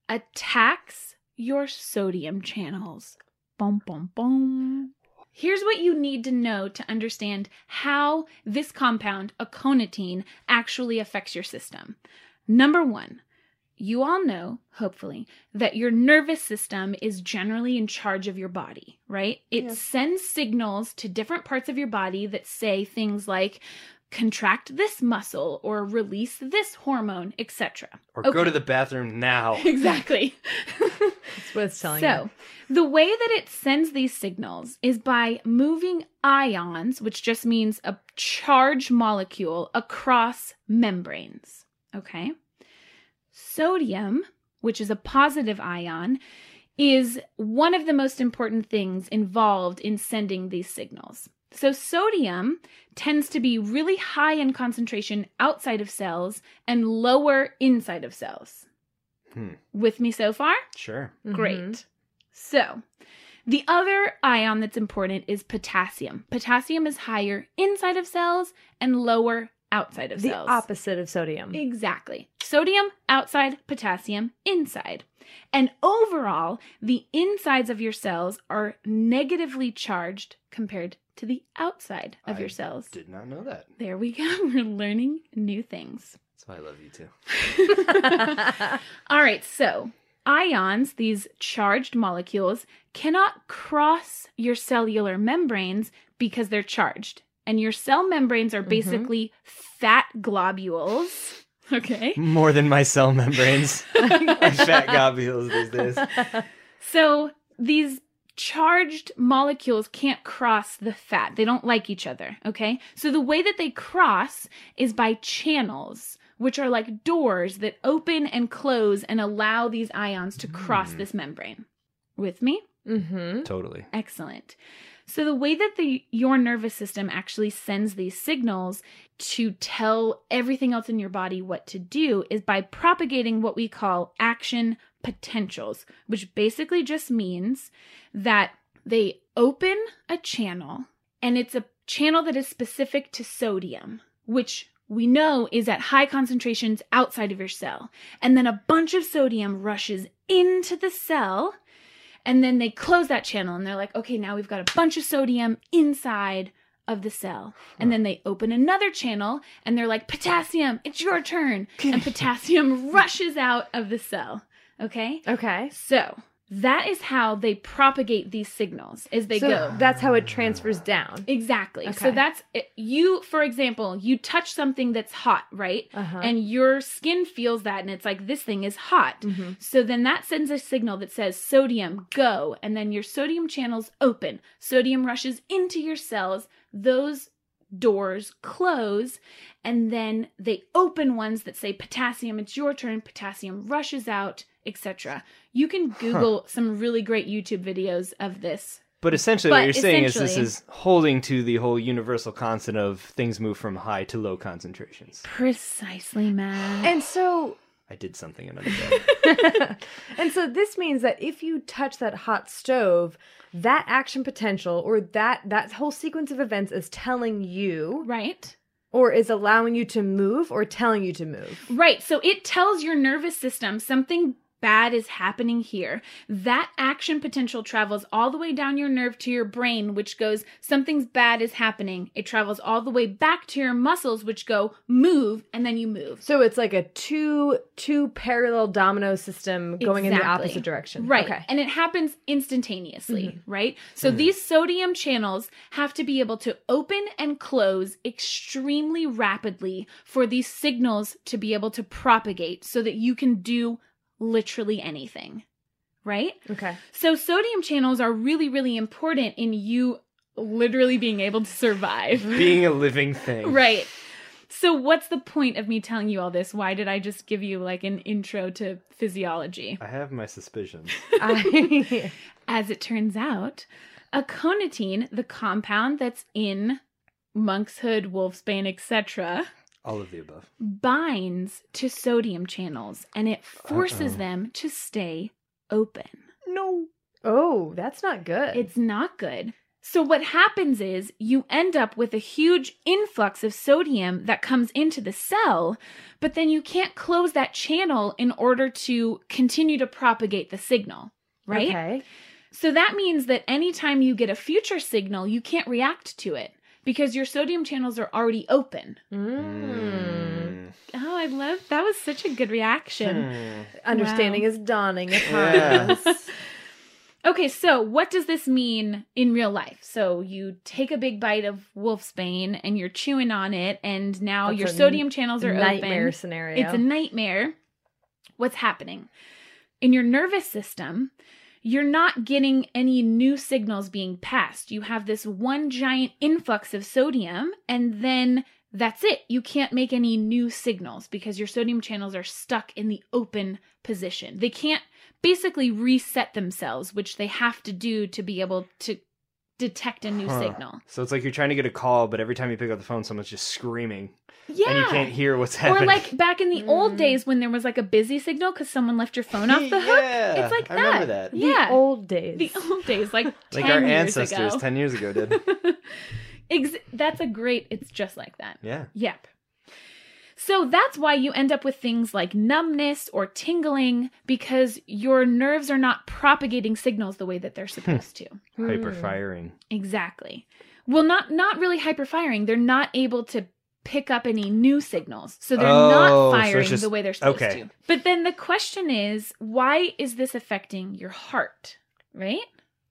S3: attacks your sodium channels. Boom, boom, boom. Here's what you need to know to understand how this compound, aconitine, actually affects your system. Number one, you all know, hopefully, that your nervous system is generally in charge of your body, right? It
S2: Yeah.
S3: sends signals to different parts of your body that say things like contract this muscle or release this hormone, etc.
S4: Or go to the bathroom now.
S3: Exactly.
S2: That's what it's telling you.
S3: So, the way that it sends these signals is by moving ions, which just means a charged molecule, across membranes. Okay? Sodium, which is a positive ion, is one of the most important things involved in sending these signals. So, sodium tends to be really high in concentration outside of cells and lower inside of cells.
S4: Hmm.
S3: With me so far?
S4: Sure.
S2: you.
S3: Great. So, the other ion that's important is potassium. Potassium is higher inside of cells and lower outside of
S2: The
S3: cells.
S2: opposite of sodium.
S3: Exactly. Sodium outside, potassium inside. And overall, the insides of your cells are negatively charged compared to the outside of
S4: I
S3: your cells.
S4: Did not know that.
S3: There we go. We're learning new things.
S4: That's why I love you too.
S3: All right, so ions, these charged molecules, cannot cross your cellular membranes because they're charged. And your cell membranes are
S2: Mhm.
S3: basically fat globules. Okay.
S4: More than my cell membranes. Fat globules these days.
S3: So these charged molecules can't cross the fat. They don't like each other. Okay. So the way that they cross is by channels, which are like doors that open and close and allow these ions to cross
S4: Hmm.
S3: this membrane. With me?
S2: mm-hmm.
S4: Totally.
S3: Excellent. So the way that the your nervous system actually sends these signals to tell everything else in your body what to do is by propagating what we call action potentials, which basically just means that they open a channel and it's a channel that is specific to sodium, which we know is at high concentrations outside of your cell. And then a bunch of sodium rushes into the cell. And then they close that channel and they're like, okay, now we've got a bunch of sodium inside of the cell. And then they open another channel and they're like, potassium, it's your turn. And potassium rushes out of the cell. Okay?
S2: Okay.
S3: So that is how they propagate these signals as they
S2: so
S3: go.
S2: that's how it transfers down.
S3: Exactly. So that's it. you, for example, you touch something that's hot, right?
S2: Uh-huh.
S3: And your skin feels that and it's like, this thing is hot.
S2: Mhm.
S3: So then that sends a signal that says sodium, go. And then your sodium channels open. Sodium rushes into your cells. Those doors close. And then they open ones that say potassium, it's your turn. Potassium rushes out, etc. You can Google some really great YouTube videos of this.
S4: But essentially,
S3: But
S4: what you're saying is this is holding to the whole universal constant of things move from high to low concentrations.
S3: Precisely, Matt.
S2: And so
S4: I did something another day.
S2: and so this means that if you touch that hot stove, that action potential or that that whole sequence of events is telling you
S3: right?
S2: or is allowing you to move or telling you to move.
S3: Right. So it tells your nervous system something bad is happening here. That action potential travels all the way down your nerve to your brain, which goes, something's bad is happening. It travels all the way back to your muscles, which go, move, and then you move.
S2: So it's like a two two parallel domino system going in the opposite direction.
S3: Right.
S2: Okay.
S3: And it happens instantaneously,
S2: Mm-hmm.
S3: right? So these sodium channels have to be able to open and close extremely rapidly for these signals to be able to propagate so that you can do literally anything, right?
S2: Okay.
S3: So sodium channels are really, really important in you literally being able to survive.
S4: Being a living thing.
S3: right. So what's the point of me telling you all this? Why did I just give you like an intro to physiology?
S4: I have my suspicions.
S2: I,
S3: As it turns out, aconitine, the compound that's in monk's hood, wolfsbane, etc.,
S4: All of the above.
S3: binds to sodium channels and it forces
S4: Uh-oh.
S3: them to stay open.
S4: No.
S2: oh, that's not good.
S3: It's not good. So, what happens is you end up with a huge influx of sodium that comes into the cell, but then you can't close that channel in order to continue to propagate the signal, right?
S2: Okay.
S3: So, that means that anytime you get a future signal, you can't react to it because your sodium channels are already open.
S2: Mm.
S3: Oh, I love that was such a good reaction.
S4: Hmm.
S2: Understanding
S3: Wow.
S2: is dawning upon
S4: Yeah.
S2: us.
S3: Okay, so what does this mean in real life? So you take a big bite of wolfsbane and you're chewing on it, and now
S2: That's
S3: your sodium channels are
S2: Nightmare
S3: open.
S2: scenario.
S3: It's a nightmare. What's happening? In your nervous system, you're not getting any new signals being passed. You have this one giant influx of sodium, and then that's it. You can't make any new signals because your sodium channels are stuck in the open position. They can't basically reset themselves, which they have to do to be able to detect a new
S4: Huh.
S3: signal.
S4: So it's like you're trying to get a call, but every time you pick up the phone, someone's just screaming,
S3: Yeah.
S4: and you can't hear what's happening.
S3: or like back in the old
S2: Mm.
S3: days when there was like a busy signal because someone left your phone off the hook.
S4: Yeah,
S3: It's like that.
S4: I
S3: that.
S4: remember that.
S2: the
S3: yeah.
S2: old days.
S3: The old days, like
S4: Like our
S3: years
S4: ancestors
S3: ago.
S4: ten years ago did.
S3: Ex- that's a great. It's just like that.
S4: Yeah.
S3: Yep. So that's why you end up with things like numbness or tingling because your nerves are not propagating signals the way that they're supposed to.
S2: Hmm.
S4: Hyper firing.
S3: Exactly. Well, not not really hyperfiring. They're not able to pick up any new signals. So they're
S4: Oh,
S3: not
S4: it's
S3: firing
S4: just-
S3: the way they're supposed
S4: okay.
S3: to. But then the question is, why is this affecting your heart? Right?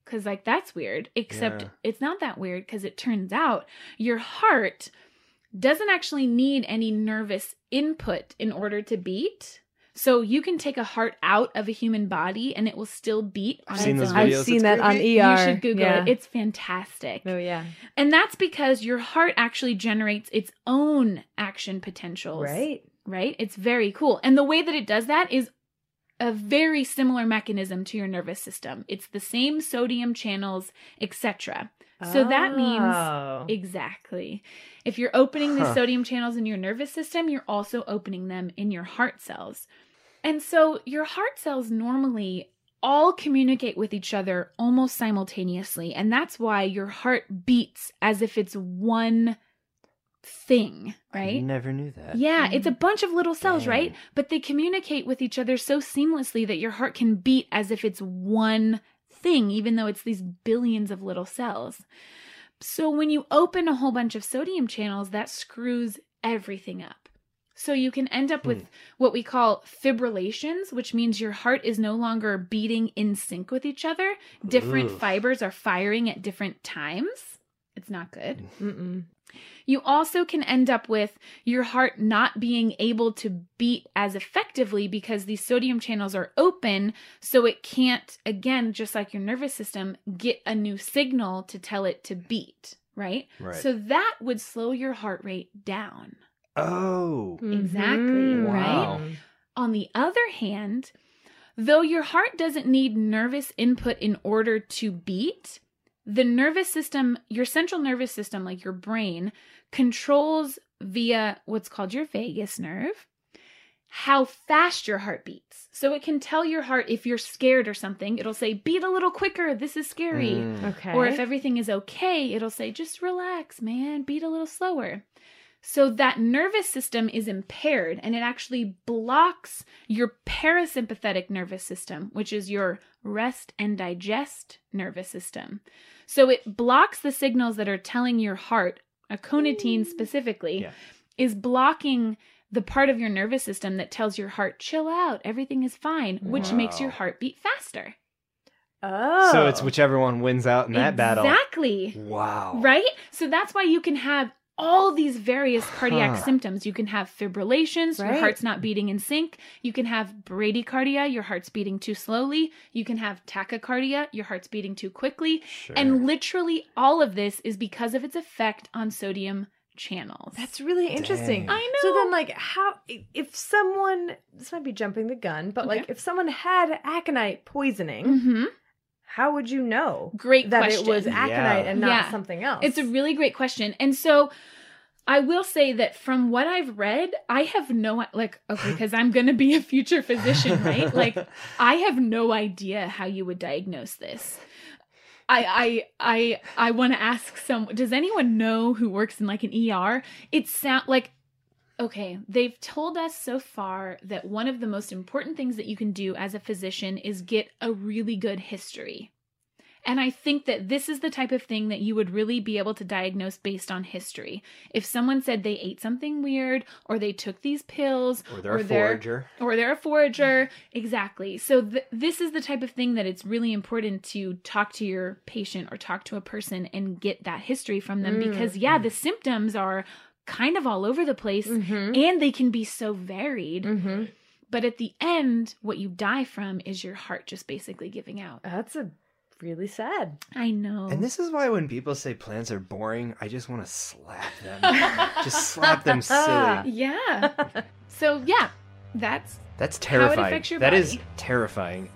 S3: Cuz like that's weird. Except
S4: Yeah.
S3: it's not that weird cuz it turns out your heart doesn't actually need any nervous input in order to beat. So you can take a heart out of a human body and it will still beat on
S4: I've seen
S3: its
S4: those
S3: own.
S2: I've seen
S4: it's
S2: that on
S4: creepy.
S2: ER.
S3: You should Google
S2: yeah.
S3: it. It's fantastic.
S2: oh yeah.
S3: And that's because your heart actually generates its own action potentials.
S2: Right.
S3: Right? It's very cool. And the way that it does that is a very similar mechanism to your nervous system. It's the same sodium channels, etc. So that means
S2: Oh.
S3: exactly. If you're opening the sodium channels in your nervous system, you're also opening them in your heart cells. And so your heart cells normally all communicate with each other almost simultaneously. And that's why your heart beats as if it's one thing,
S4: I
S3: right?
S4: never knew that.
S3: Yeah, it's a bunch of little cells, right? But they communicate with each other so seamlessly that your heart can beat as if it's one thing, even though it's these billions of little cells. So when you open a whole bunch of sodium channels, that screws everything up. So you can end up with
S4: Hmm.
S3: what we call fibrillations, which means your heart is no longer beating in sync with each other. Different
S4: Oof.
S3: fibers are firing at different times. It's not good.
S2: Mm-mm.
S3: You also can end up with your heart not being able to beat as effectively because these sodium channels are open. So it can't, again, just like your nervous system, get a new signal to tell it to beat, right?
S4: Right.
S3: So that would slow your heart rate down.
S4: oh.
S3: Exactly,
S2: Mhm.
S4: right?
S3: On the other hand, though your heart doesn't need nervous input in order to beat, the nervous system, your central nervous system, like your brain, controls via what's called your vagus nerve how fast your heart beats. So it can tell your heart if you're scared or something, it'll say, beat a little quicker, this is scary.
S4: Mm.
S2: Okay.
S3: Or if everything is okay, it'll say, just relax, man, beat a little slower. So that nervous system is impaired and it actually blocks your parasympathetic nervous system, which is your rest and digest nervous system. So it blocks the signals that are telling your heart, aconitine mm. specifically,
S4: Yeah.
S3: is blocking the part of your nervous system that tells your heart, chill out, everything is fine, which makes your
S4: Wow.
S3: heart beat faster.
S2: oh.
S4: So it's oh. whichever one wins out in that battle.
S3: Exactly.
S4: Wow.
S3: Right? So that's why you can have all these various cardiac
S4: Huh.
S3: symptoms. You can have fibrillations, your heart's not beating in sync. You can have bradycardia, your heart's beating too slowly. You can have tachycardia, your heart's beating too quickly.
S4: Sure.
S3: And literally all of this is because of its effect on sodium channels.
S2: That's really interesting.
S4: Dang.
S3: I know.
S2: So then, like, how if someone this might be jumping the gun, but like if someone had aconite poisoning,
S3: hmm
S2: how would you know
S3: Great
S2: that
S3: question.
S2: it was aconite
S4: Yeah.
S2: and not
S3: Yeah.
S2: something else?
S3: It's a really great question. And so I will say that from what I've read, I have no like okay, because I'm gonna be a future physician, right? Like I have no idea how you would diagnose this. I I I I want to ask some. Does anyone know who works in like an ER? It sound like okay. They've told us so far that one of the most important things that you can do as a physician is get a really good history. And I think that this is the type of thing that you would really be able to diagnose based on history. If someone said they ate something weird, or they took these pills,
S4: or they're
S3: or
S4: a
S3: they're-
S4: forager.
S3: or they're a forager. Exactly. So th- this is the type of thing that it's really important to talk to your patient or talk to a person and get that history from them
S2: Mm.
S3: because yeah, the symptoms are kind of all over the place
S2: Mhm.
S3: and they can be so varied.
S2: Mhm.
S3: But at the end, what you die from is your heart just basically giving out.
S2: That's a really sad.
S3: I know.
S4: And this is why when people say plants are boring, I just want to slap them. just slap them silly.
S3: yeah. So yeah, that's
S4: That's
S3: How it
S4: terrifying.
S3: affects your
S4: That is
S3: body.
S4: terrifying.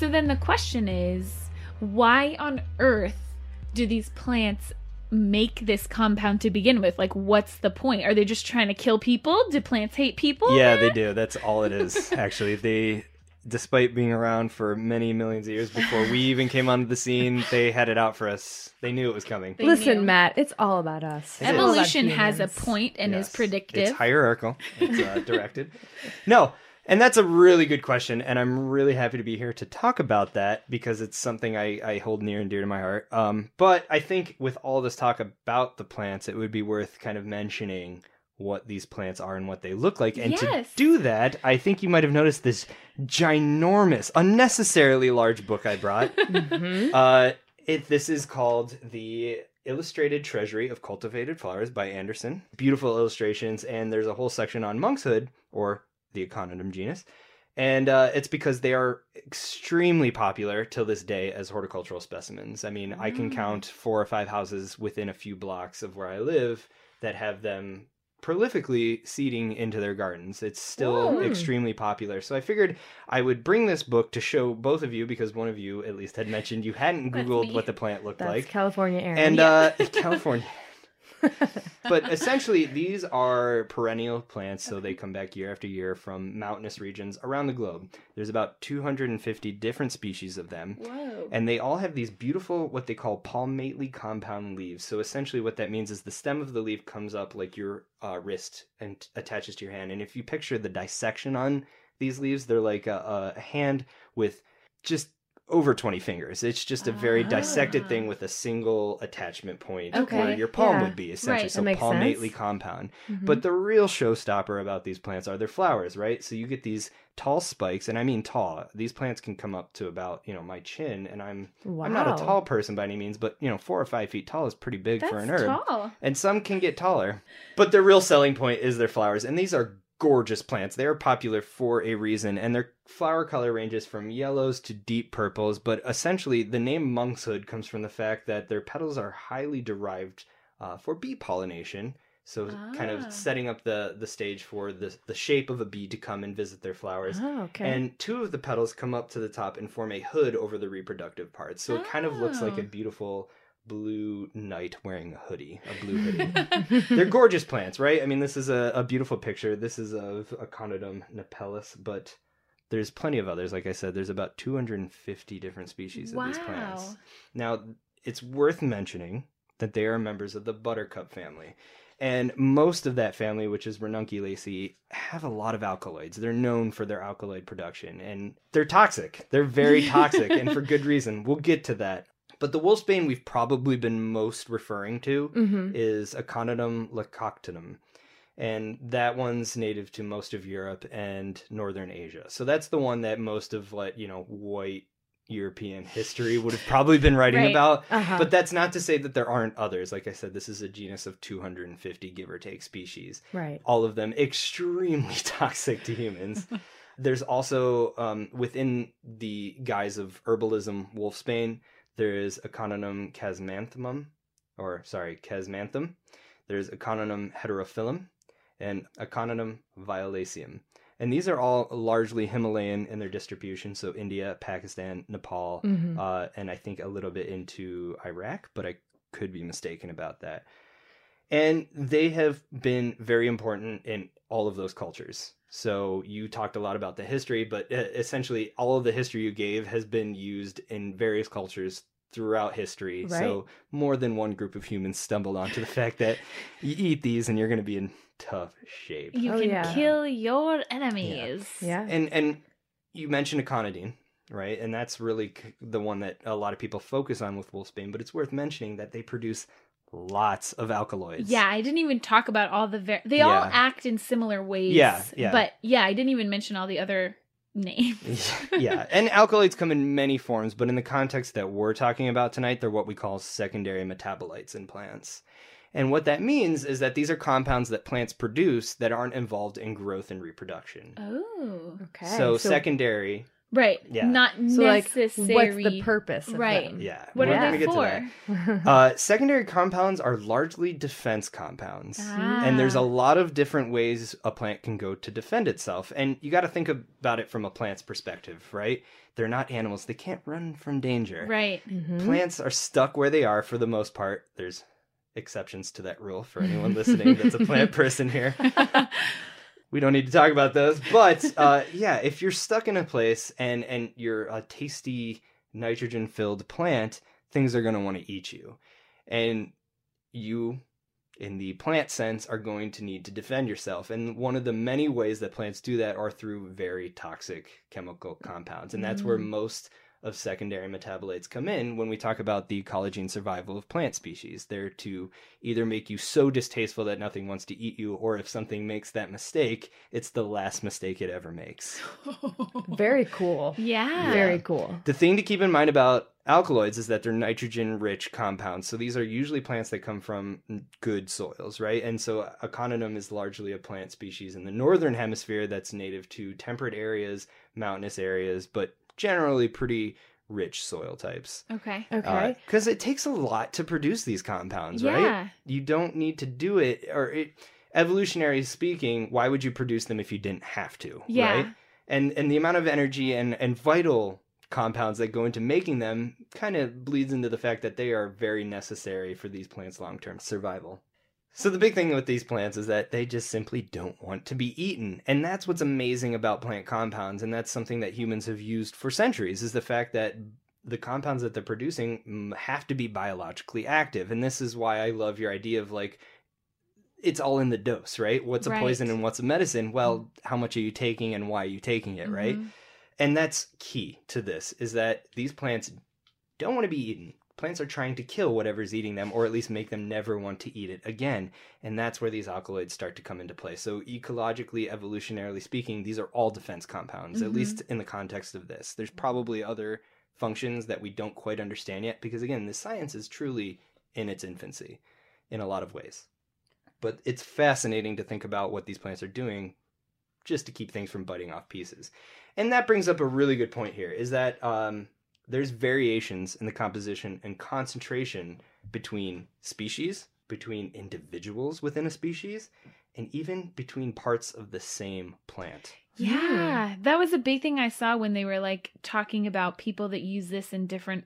S3: So then the question is why on earth do these plants make this compound to begin with? Like, what's the point? Are they just trying to kill people? Do plants hate people?
S4: yeah,
S3: Matt?
S4: they do. That's all it is. Actually, they, despite being around for many millions of years before we even came onto the scene, they had it out for us. They knew it was coming.
S3: They
S2: Listen,
S3: knew.
S2: Matt, it's all about us.
S4: It is.
S2: It's all about
S3: Evolution has a point and
S4: Yes.
S3: is predictive.
S4: It's hierarchical. It's uh, directed. no, and that's a really good question, and I'm really happy to be here to talk about that because it's something I, I hold near and dear to my heart. Um, but I think with all this talk about the plants, it would be worth kind of mentioning what these plants are and what they look like. And
S3: Yes.
S4: to do that, I think you might have noticed this ginormous, unnecessarily large book I brought.
S2: Mhm.
S4: Uh, it this is called the Illustrated Treasury of Cultivated Flowers by Anderson. Beautiful illustrations, and there's a whole section on monkshood or the Aconitum genus, and uh, it's because they are extremely popular till this day as horticultural specimens. I mean, I can
S3: Mm.
S4: count four or five houses within a few blocks of where I live that have them prolifically seeding into their gardens. It's still
S2: Whoa.
S4: extremely popular. So I figured I would bring this book to show both of you because one of you at least had mentioned you hadn't googled what the plant looked
S2: That's
S4: like.
S2: California Erin.
S4: And uh California but essentially, these are perennial plants, so they come back year after year from mountainous regions around the globe. There's about 250 different species of them.
S3: Whoa.
S4: And they all have these beautiful, what they call palmately compound leaves. So essentially, what that means is the stem of the leaf comes up like your uh, wrist and t- attaches to your hand. And if you picture the dissection on these leaves, they're like a, a hand with just over 20 fingers. It's just a very dissected
S3: Ah.
S4: thing with a single attachment point
S3: Okay,
S4: where your palm
S2: yeah.
S4: would be, essentially.
S3: Right.
S4: So palmately
S2: sense. Mm-hmm.
S4: compound. But the real showstopper about these plants are their flowers, right? So you get these tall spikes, and I mean tall. These plants can come up to about, you know, my chin, and I'm
S2: wow.
S4: I'm not a tall person by any means, but you know, four or five feet tall is pretty big
S3: That's
S4: for an herb.
S3: tall.
S4: And some can get taller. But their real selling point is their flowers, and these are gorgeous plants. They are popular for a reason, and their flower color ranges from yellows to deep purples. But essentially, the name monkshood comes from the fact that their petals are highly derived uh, for bee pollination. So, kind
S3: Ah.
S4: of setting up the the stage for the the shape of a bee to come and visit their flowers.
S2: Oh, okay.
S4: And two of the petals come up to the top and form a hood over the reproductive parts. So it kind of looks like a
S3: Oh.
S4: beautiful blue knight wearing a hoodie, a blue hoodie. They're gorgeous plants, right? I mean, this is a, a beautiful picture. This is of Aconitum napellus, but there's plenty of others. Like I said, there's about 250 different species of these plants. Now, it's worth mentioning that they are members of the buttercup family. And most of that family, which is Ranunculaceae, have a lot of alkaloids. They're known for their alkaloid production, and they're toxic. They're very toxic, and for good reason. We'll get to that. But the wolfsbane we've probably been most referring to
S2: hmm
S4: is Aconitum lycoctonum. And that one's native to most of Europe and northern Asia. So that's the one that most of like, you know, white European history would have probably been writing
S3: Right.
S4: about.
S2: Uh-huh.
S4: But that's not to say that there aren't others. Like I said, this is a genus of 250 give or take species.
S2: right.
S4: All of them extremely toxic to humans. There's also um, within the guise of herbalism wolfsbane, there is Aconitum chasmanthemum, or sorry, chasmanthum. There's Aconitum heterophyllum and Aconitum violaceum. And these are all largely Himalayan in their distribution, so India, Pakistan, Nepal,
S2: Mhm.
S4: uh, and I think a little bit into Iraq, but I could be mistaken about that. And they have been very important in all of those cultures. So you talked a lot about the history, but uh, essentially all of the history you gave has been used in various cultures throughout history. So more than one group of humans stumbled onto the fact that you eat these and you're going to be in tough shape.
S3: You
S2: Oh,
S3: can
S2: yeah.
S3: kill your enemies.
S2: Yeah.
S4: And and you mentioned aconitine, right? And that's really the one that a lot of people focus on with wolfsbane. But it's worth mentioning that they produce lots of alkaloids.
S3: Yeah, I didn't even talk about all the ver- they all act in similar ways.
S4: Yeah, yeah.
S3: But yeah, I didn't even mention all the other names.
S4: yeah, and alkaloids come in many forms, but in the context that we're talking about tonight, they're what we call secondary metabolites in plants. And what that means is that these are compounds that plants produce that aren't involved in growth and reproduction.
S3: Oh.
S2: Okay.
S4: so, secondary,
S3: Right.
S4: Yeah.
S3: Not
S2: so like,
S3: necessary.
S2: what's the purpose? Of
S3: Right.
S2: them?
S4: yeah.
S3: What
S4: we're
S3: are
S4: gonna
S3: they
S4: get to
S3: for?
S4: that. Uh, secondary compounds are largely defense compounds.
S3: Ah.
S4: And there's a lot of different ways a plant can go to defend itself. And you got to think about it from a plant's perspective, right? They're not animals. They can't run from danger.
S3: Right.
S2: Mhm.
S4: Plants are stuck where they are for the most part. There's exceptions to that rule for anyone listening that's a plant person here. We don't need to talk about those. But uh, yeah, if you're stuck in a place and and you're a tasty nitrogen filled plant, things are going to want to eat you. And you in the plant sense are going to need to defend yourself. And one of the many ways that plants do that are through very toxic chemical compounds. And that's where
S2: Mm.
S4: most of secondary metabolites come in when we talk about the collagen survival of plant species. They're to either make you so distasteful that nothing wants to eat you, or if something makes that mistake, it's the last mistake it ever makes.
S2: Very cool.
S3: yeah.
S2: Very cool.
S4: The thing to keep in mind about alkaloids is that they're nitrogen rich compounds. So these are usually plants that come from good soils, right? And so Aconitum is largely a plant species in the northern hemisphere that's native to temperate areas, mountainous areas, but generally pretty rich soil types.
S3: Okay.
S2: Uh, okay.
S4: Because it takes a lot to produce these compounds,
S3: Yeah.
S4: right? You don't need to do it, or it, evolutionary speaking, why would you produce them if you didn't have to?
S3: Yeah.
S4: Right? And and the amount of energy and and vital compounds that go into making them kind of bleeds into the fact that they are very necessary for these plants' long term survival. So the big thing with these plants is that they just simply don't want to be eaten. And that's what's amazing about plant compounds and that's something that humans have used for centuries is the fact that the compounds that they're producing mm, have to be biologically active. And this is why I love your idea of like it's all in the dose, right? What's a poison and what's a medicine? Well, how much are you taking and why are you taking it, right?
S3: Mhm.
S4: And that's key to this is that these plants don't want to be eaten. Plants are trying to kill whatever's eating them or at least make them never want to eat it again. And that's where these alkaloids start to come into play. So ecologically, evolutionarily speaking, these are all defense compounds, at
S3: Mhm.
S4: least in the context of this. There's probably other functions that we don't quite understand yet because again, the science is truly in its infancy in a lot of ways. But it's fascinating to think about what these plants are doing just to keep things from biting off pieces. And that brings up a really good point here is that um, there's variations in the composition and concentration between species, between individuals within a species, and even between parts of the same plant.
S3: Yeah, that was a big thing I saw when they were like talking about people that use this in different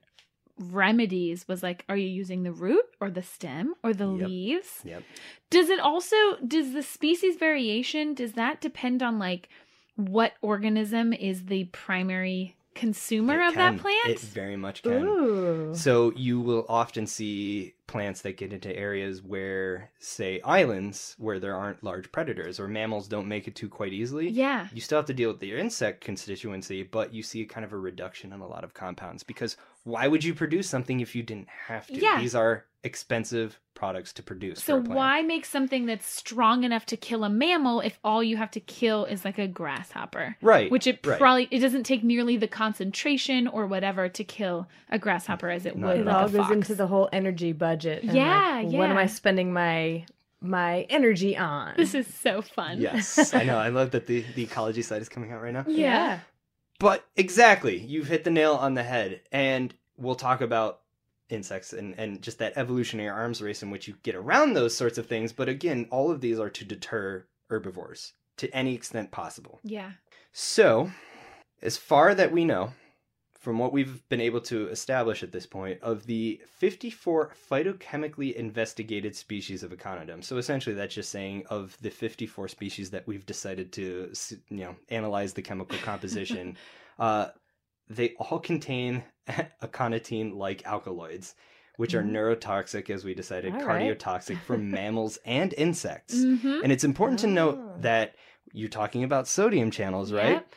S3: remedies was like are you using the root or the stem or the
S4: Yep.
S3: leaves?
S4: Yep.
S3: Does it also does the species variation does that depend on like what organism is the primary consumer
S4: It
S3: of that plant?
S4: It very much can.
S2: Ooh.
S4: So you will often see plants that get into areas where, say, islands where there aren't large predators or mammals don't make it to quite easily.
S3: yeah.
S4: You still have to deal with the insect constituency, but you see a kind of a reduction in a lot of compounds because why would you produce something if you didn't have to?
S3: Yeah.
S4: These are expensive products to produce.
S3: So
S4: for a plant.
S3: why make something that's strong enough to kill a mammal if all you have to kill is like a grasshopper?
S4: Right.
S3: Which it
S4: right.
S3: probably it doesn't take nearly the concentration or whatever to kill a grasshopper as it
S4: Not
S3: would
S4: at
S2: it all
S3: a
S2: goes into the whole energy budget. And,
S3: Yeah,
S2: like, What am. I spending my my energy on?
S3: This is so fun.
S4: Yes, I know. I love that the, the ecology side is coming out right now.
S3: Yeah.
S4: But exactly, you've hit the nail on the head. And we'll talk about insects and, and just that evolutionary arms race in which you get around those sorts of things. But again, all of these are to deter herbivores to any extent possible.
S3: Yeah.
S4: So, as far that we know, from what we've been able to establish at this point, of the 54 phytochemically investigated species of Aconitum, so essentially that's just saying of the 54 species that we've decided to, you know, analyze the chemical composition, uh, they all contain aconitine-like alkaloids, which are
S2: Mm.
S4: neurotoxic, as we decided,
S2: All right.
S4: cardiotoxic for mammals and insects.
S3: Mm-hmm.
S4: And it's important to
S2: Oh.
S4: note that you're talking about sodium channels, right?
S3: Yep.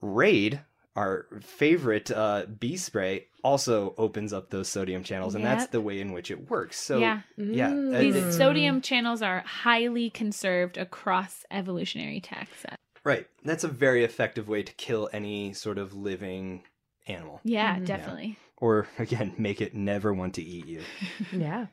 S4: Raid, our favorite uh, bee spray, also opens up those sodium channels, and that's the way in which it works. So,
S3: yeah.
S4: yeah, uh,
S3: These
S4: Mm.
S3: sodium channels are highly conserved across evolutionary taxa.
S4: right, that's a very effective way to kill any sort of living animal,
S3: Yeah,
S2: Mhm.
S3: definitely.
S4: or again, make it never want to eat you.
S2: yeah.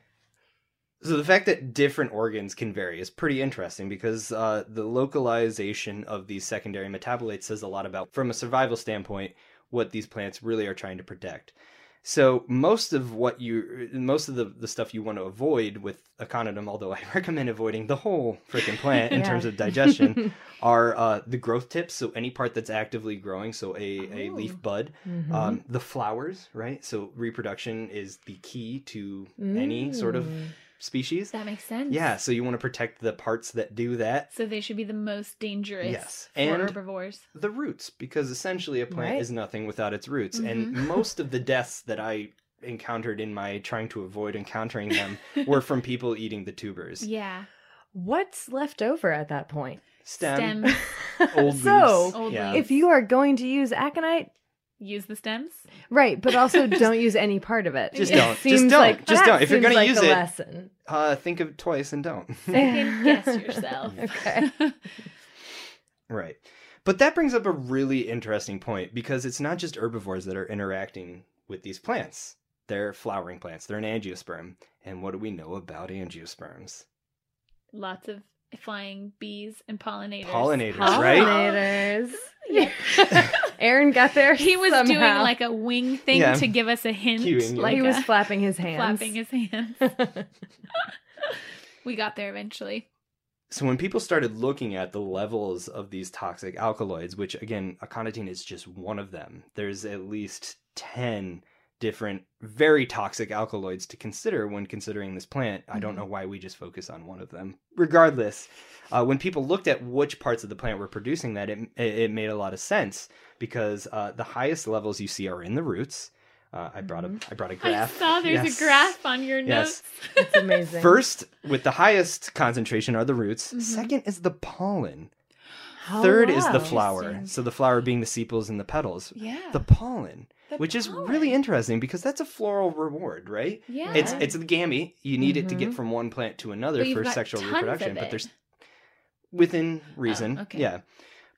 S4: So the fact that different organs can vary is pretty interesting because uh, the localization of these secondary metabolites says a lot about, from a survival standpoint, what these plants really are trying to protect. So most of what you, most of the, the stuff you want to avoid with Aconitum, although I recommend avoiding the whole freaking plant in
S2: Yeah.
S4: terms of digestion, are uh, the growth tips. So any part that's actively growing, so a, a
S2: Oh.
S4: leaf bud,
S2: Mhm.
S4: um, the flowers, right? So reproduction is the key to any sort of
S2: Mm.
S4: Species.
S3: That makes sense.
S4: Yeah, so you want to protect the parts that do that.
S3: So they should be the most dangerous
S4: Yes,
S3: for
S4: and-
S3: herbivores.
S4: The roots, because essentially a plant
S2: Right.
S4: is nothing without its roots. And
S3: Mm-hmm.
S4: most of the deaths that I encountered in my trying to avoid encountering them were from people eating the tubers.
S3: Yeah.
S2: What's left over at that point?
S4: Stem,
S3: Stems.
S4: old
S2: so,
S4: leaves.
S3: Old
S4: yeah.
S3: leaves.
S2: if you are going to use aconite,
S3: Use the stems.
S2: right, but also don't use any part of it.
S4: Just
S2: It
S4: don't. Just
S2: seems
S4: don't.
S2: like-
S4: Just don't. If you're
S2: seems
S4: gonna use
S2: the
S4: it-
S2: lesson.
S4: uh, think of it twice and don't.
S3: Second guess yourself.
S2: Okay.
S4: Right. But that brings up a really interesting point because it's not just herbivores that are interacting with these plants. They're flowering plants. They're an angiosperm. And what do we know about angiosperms?
S3: Lots of flying bees and pollinators.
S4: Pollinators, right?
S2: Pollinators.
S3: Yeah.
S2: Erin got there.
S3: he was doing like a wing thing
S4: Yeah.
S3: to give us a hint.
S4: Cueing
S3: like
S2: he was
S3: a-
S2: flapping his hands.
S3: flapping his hands. we got there eventually.
S4: So when people started looking at the levels of these toxic alkaloids, which again, aconitine is just one of them, there's at least 10 different very toxic alkaloids to consider when considering this plant. I don't
S3: Mhm.
S4: know why we just focus on one of them. Regardless, uh, when people looked at which parts of the plant were producing that, it, it made a lot of sense because uh, the highest levels you see are in the roots. Uh, I brought a I brought a
S3: Mm-hmm. I
S4: graph.
S3: saw there's
S4: Yes.
S3: a graph on your notes.
S4: Yes.
S3: notes.
S2: It's amazing.
S4: First, with the highest concentration are the roots.
S3: Mhm.
S4: Second is the pollen.
S2: Oh,
S4: Third is the flower. So the flower being the sepals and the petals.
S3: Yeah.
S4: The pollen,
S3: The
S4: which is really interesting because that's a floral reward, right?
S3: Yeah.
S4: It's it's the gamete. You need it to get
S2: Mhm.
S4: from one plant to another
S3: But you've
S4: for
S3: got
S4: sexual
S3: tons
S4: reproduction.
S3: of
S4: But there's within reason.
S3: Oh, okay.
S4: Yeah.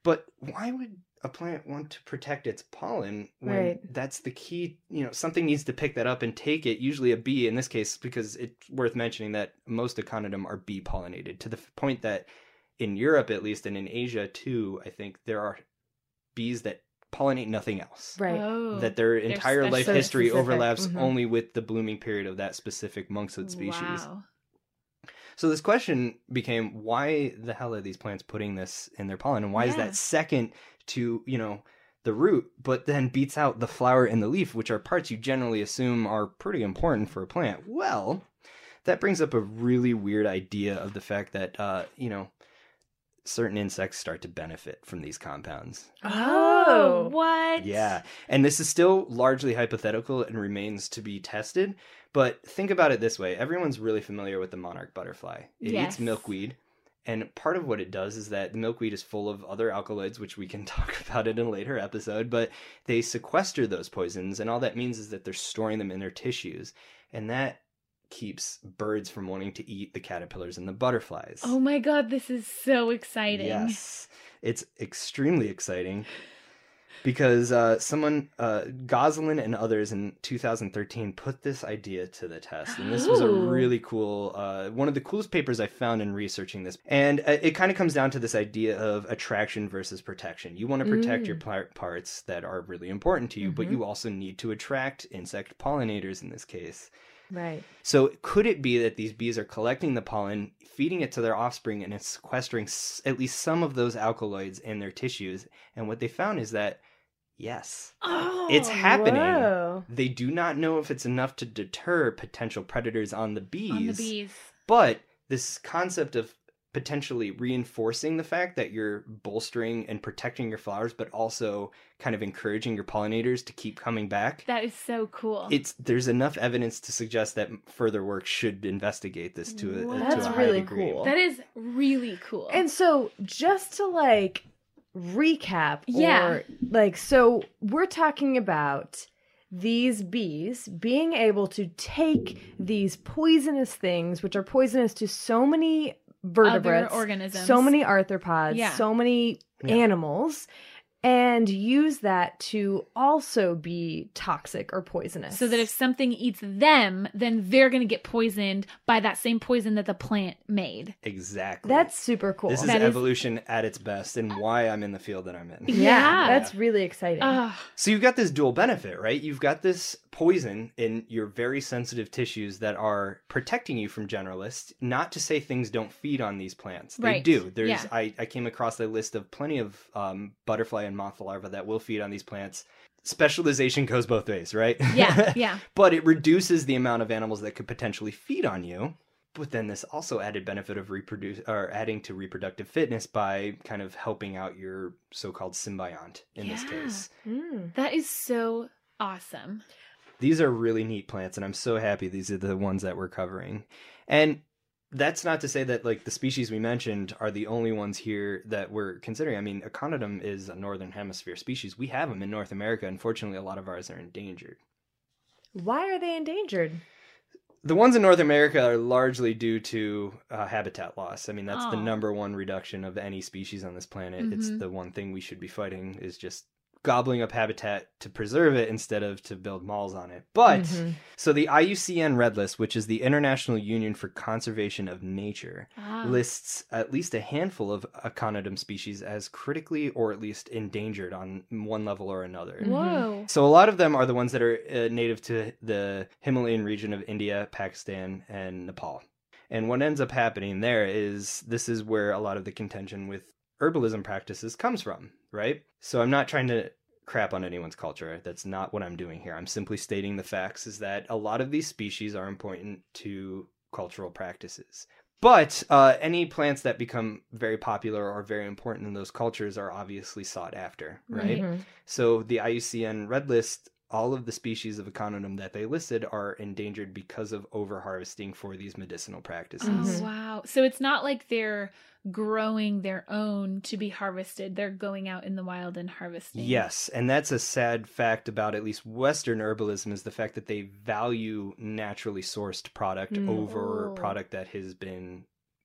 S4: But why would a plant want to protect its pollen when
S2: Right.
S4: that's the key? You know, something needs to pick that up and take it. Usually a bee in this case, because it's worth mentioning that most Aconitum are bee pollinated to the point that in Europe, at least, and in Asia too, I think there are bees that pollinate nothing else
S2: Right.
S3: Oh.
S4: that their entire life
S2: special.
S4: history
S2: Specific,
S4: overlaps
S2: mhm.
S4: only with the blooming period of that specific monkshood species.
S3: Wow.
S4: So this question became why the hell are these plants putting this in their pollen and why is that second to, you know, the root but then beats out the flower and the leaf which are parts you generally assume are pretty important for a plant. Well, that brings up a really weird idea of the fact that uh, you know, certain insects start to benefit from these compounds.
S3: Oh, oh, what?
S4: Yeah. And this is still largely hypothetical and remains to be tested. But think about it this way everyone's really familiar with the monarch butterfly. It
S3: Yes.
S4: eats milkweed. And part of what it does is that the milkweed is full of other alkaloids, which we can talk about in a later episode, but they sequester those poisons. And all that means is that they're storing them in their tissues. And that keeps birds from wanting to eat the caterpillars and the butterflies.
S3: Oh my god, this is so exciting.
S4: Yes, it's extremely exciting because uh, someone, uh, Gosselin and others in 2013 put this idea to the test, and this was a really cool, uh, one of the coolest papers I found in researching this. And uh, it kind of comes down to this idea of attraction versus protection. You want to protect your
S2: Mm.
S4: par- parts that are really important to you, but
S2: Mhm.
S4: you also need to attract insect pollinators in this case.
S2: Right.
S4: So could it be that these bees are collecting the pollen, feeding it to their offspring, and it's sequestering s- at least some of those alkaloids in their tissues? And what they found is that yes,
S3: Oh,
S4: it's happening.
S2: Whoa.
S4: They do not know if it's enough to deter potential predators on the bees,
S3: on the bees.
S4: but this concept of potentially reinforcing the fact that you're bolstering and protecting your flowers, but also kind of encouraging your pollinators to keep coming back
S3: That is so cool.
S4: it's there's enough evidence to suggest that further work should investigate this to a, to
S2: That's
S4: a high
S2: really
S4: degree.
S2: cool.
S3: that is really cool.
S2: And so, just to like recap,
S3: Yeah.
S2: or like, so we're talking about these bees being able to take these poisonous things, which are poisonous to so many vertebrates,
S3: organisms.
S2: so many arthropods,
S3: Yeah.
S2: so many
S4: Yeah.
S2: animals, and use that to also be toxic or poisonous.
S3: so that if something eats them, then they're going to get poisoned by that same poison that the plant made.
S4: Exactly.
S2: that's super cool.
S4: this is
S3: That is-
S4: evolution at its best and why I'm in the field that I'm in.
S2: yeah,
S3: Yeah.
S2: that's really exciting.
S3: Ugh.
S4: So you've got this dual benefit, right? You've got this poison in your very sensitive tissues that are protecting you from generalists. Not to say things don't feed on these plants. They
S3: Right.
S4: do. There's
S3: Yeah.
S4: I, I came across a list of plenty of um, butterfly and moth larvae that will feed on these plants. Specialization goes both ways, right?
S3: Yeah, yeah.
S4: but it reduces the amount of animals that could potentially feed on you. But then this also added benefit of reproduce or adding to reproductive fitness by kind of helping out your so-called symbiont in this case.
S2: Mm.
S3: That is so awesome.
S4: These are really neat plants, and I'm so happy these are the ones that we're covering. And that's not to say that like the species we mentioned are the only ones here that we're considering. I mean, Aconitum is a northern hemisphere species. We have them in North America. Unfortunately, a lot of ours are endangered.
S2: Why are they endangered?
S4: The ones in North America are largely due to uh, habitat loss. I mean, that's the number one reduction of any species on this planet. It's
S3: Mhm.
S4: the one thing we should be fighting is just gobbling up habitat to preserve it instead of to build malls on it. But
S2: Mhm.
S4: so the IUCN Red List, which is the International Union for Conservation of Nature,
S3: Ah.
S4: lists at least a handful of Aconitum species as critically or at least endangered on one level or another.
S2: Mhm.
S3: Whoa.
S4: So a lot of them are the ones that are uh, native to the Himalayan region of India, Pakistan, and Nepal. And what ends up happening there is this is where a lot of the contention with herbalism practices comes from, right? So I'm not trying to crap on anyone's culture. That's not what I'm doing here. I'm simply stating the facts is that a lot of these species are important to cultural practices. But uh, any plants that become very popular or very important in those cultures are obviously sought after, right?
S2: Mhm.
S4: So the IUCN Red List, all of the species of Aconitum that they listed are endangered because of overharvesting for these medicinal practices.
S3: Oh
S2: Mhm.
S3: wow! So it's not like they're growing their own to be harvested; they're going out in the wild and harvesting.
S4: Yes, and that's a sad fact about at least Western herbalism is the fact that they value naturally sourced product
S2: Mm.
S4: over
S3: Oh.
S4: product that has been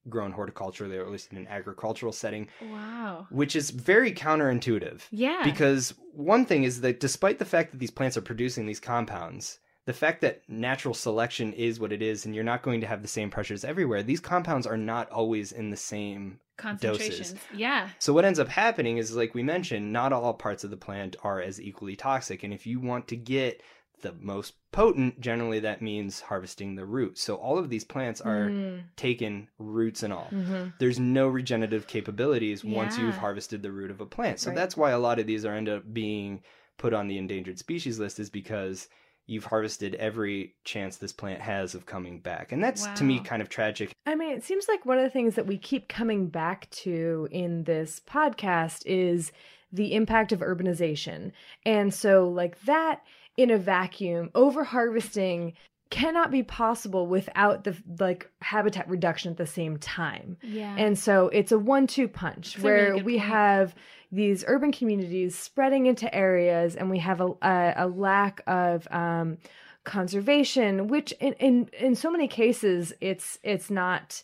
S4: grown horticulturally or at least in an agricultural setting,
S3: Wow.
S4: which is very counterintuitive.
S3: Yeah.
S4: Because one thing is that despite the fact that these plants are producing these compounds, the fact that natural selection is what it is and you're not going to have the same pressures everywhere, these compounds are not always in the same
S3: concentrations. Yeah.
S4: so what ends up happening is like we mentioned, not all parts of the plant are as equally toxic and if you want to get the most potent, generally that means harvesting the root. So all of these plants are
S2: Mm.
S4: taken roots and all.
S2: Mhm.
S4: There's no regenerative capabilities once you've harvested the root of a plant. So
S2: Right.
S4: that's why a lot of these are end up being put on the endangered species list is because you've harvested every chance this plant has of coming back. And that's to me kind of tragic.
S2: I mean, it seems like one of the things that we keep coming back to in this podcast is the impact of urbanization. And so, like, that in a vacuum, over harvesting cannot be possible without the like habitat reduction at the same time.
S3: Yeah.
S2: And so it's a one two punch
S3: That's a really
S2: where we
S3: point.
S2: have these urban communities spreading into areas and we have a, a, a lack of um, conservation, which in, in, in so many cases it's it's not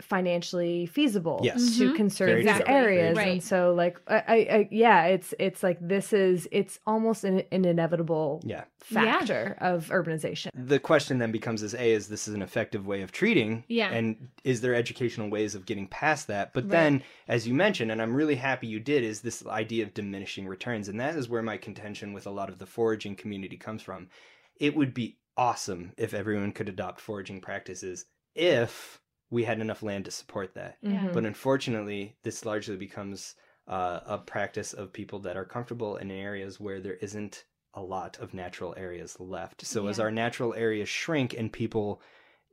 S2: financially feasible
S4: Yes.
S2: to
S3: Mhm.
S2: conserve
S4: Very
S2: these
S3: true.
S2: areas
S3: Right.
S2: and so like I, I, I yeah it's it's like this is it's almost an, an inevitable
S4: Yeah.
S3: Yeah.
S2: factor of urbanization
S4: The question then becomes is A, is this is an effective way of treating?
S3: Yeah.
S4: And is there educational ways of getting past that? But
S2: Right.
S4: then, as you mentioned, and I'm really happy you did, is this idea of diminishing returns. And that is where my contention with a lot of the foraging community comes from. It would be awesome if everyone could adopt foraging practices if we had enough land to support that.
S3: Yeah.
S2: Mhm.
S4: But unfortunately, this largely becomes uh, a practice of people that are comfortable in areas where there isn't a lot of natural areas left. So as our natural areas shrink and people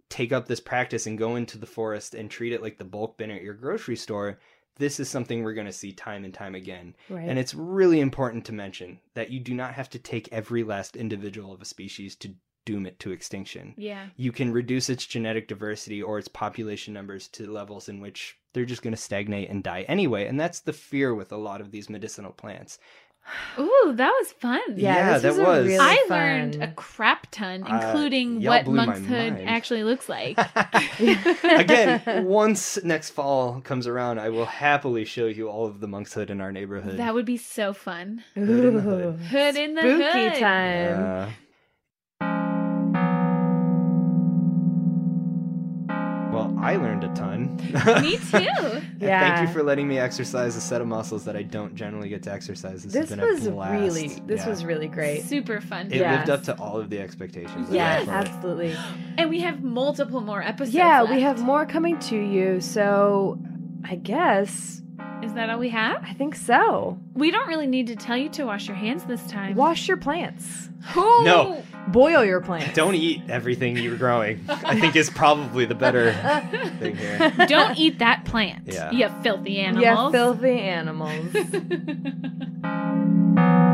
S4: take up this practice and go into the forest and treat it like the bulk bin at your grocery store, this is something we're going to see time and time again.
S2: right
S4: And it's really important to mention that you do not have to take every last individual of a species to doom it to extinction
S3: yeah.
S4: you can reduce its genetic diversity or its population numbers to levels in which they're just going to stagnate and die anyway. And that's the fear with a lot of these medicinal plants.
S3: Ooh, that was fun.
S2: yeah,
S4: Yeah,
S2: this
S4: that
S2: was, a
S4: was-
S2: really
S3: I
S2: fun.
S3: learned a crap ton,
S4: Uh,
S3: including
S4: y'all
S3: what
S4: blew my
S3: monkshood actually looks like.
S4: Again, once next fall comes around, I will happily show you all of the monkshood in our neighborhood.
S3: that would be so fun.
S4: Hood in the hood.
S3: Hood in the
S2: spooky
S3: hood.
S2: time.
S4: Uh, I learned a ton.
S3: Me too.
S2: Yeah.
S4: Thank you for letting me exercise a set of muscles that I don't generally get to exercise. This,
S2: This
S4: has been
S2: was
S4: a blast.
S2: really this
S4: Yeah.
S2: was really great.
S3: Super fun.
S4: It
S2: Yes.
S4: lived up to all of the expectations. that I
S2: Yeah,
S4: had for it.
S2: absolutely.
S3: And we have multiple more episodes.
S2: Yeah, we have more coming to you. So I guess
S3: Is that all we have?
S2: I think so.
S3: We don't really need to tell you to wash your hands this time.
S2: Wash your plants.
S3: Ooh.
S4: No.
S2: Boil your plants.
S4: Don't eat everything you're growing. I think is probably the better thing here.
S3: Don't eat that plant.
S4: Yeah.
S3: You filthy
S2: Yeah,
S3: animals.
S2: filthy animals.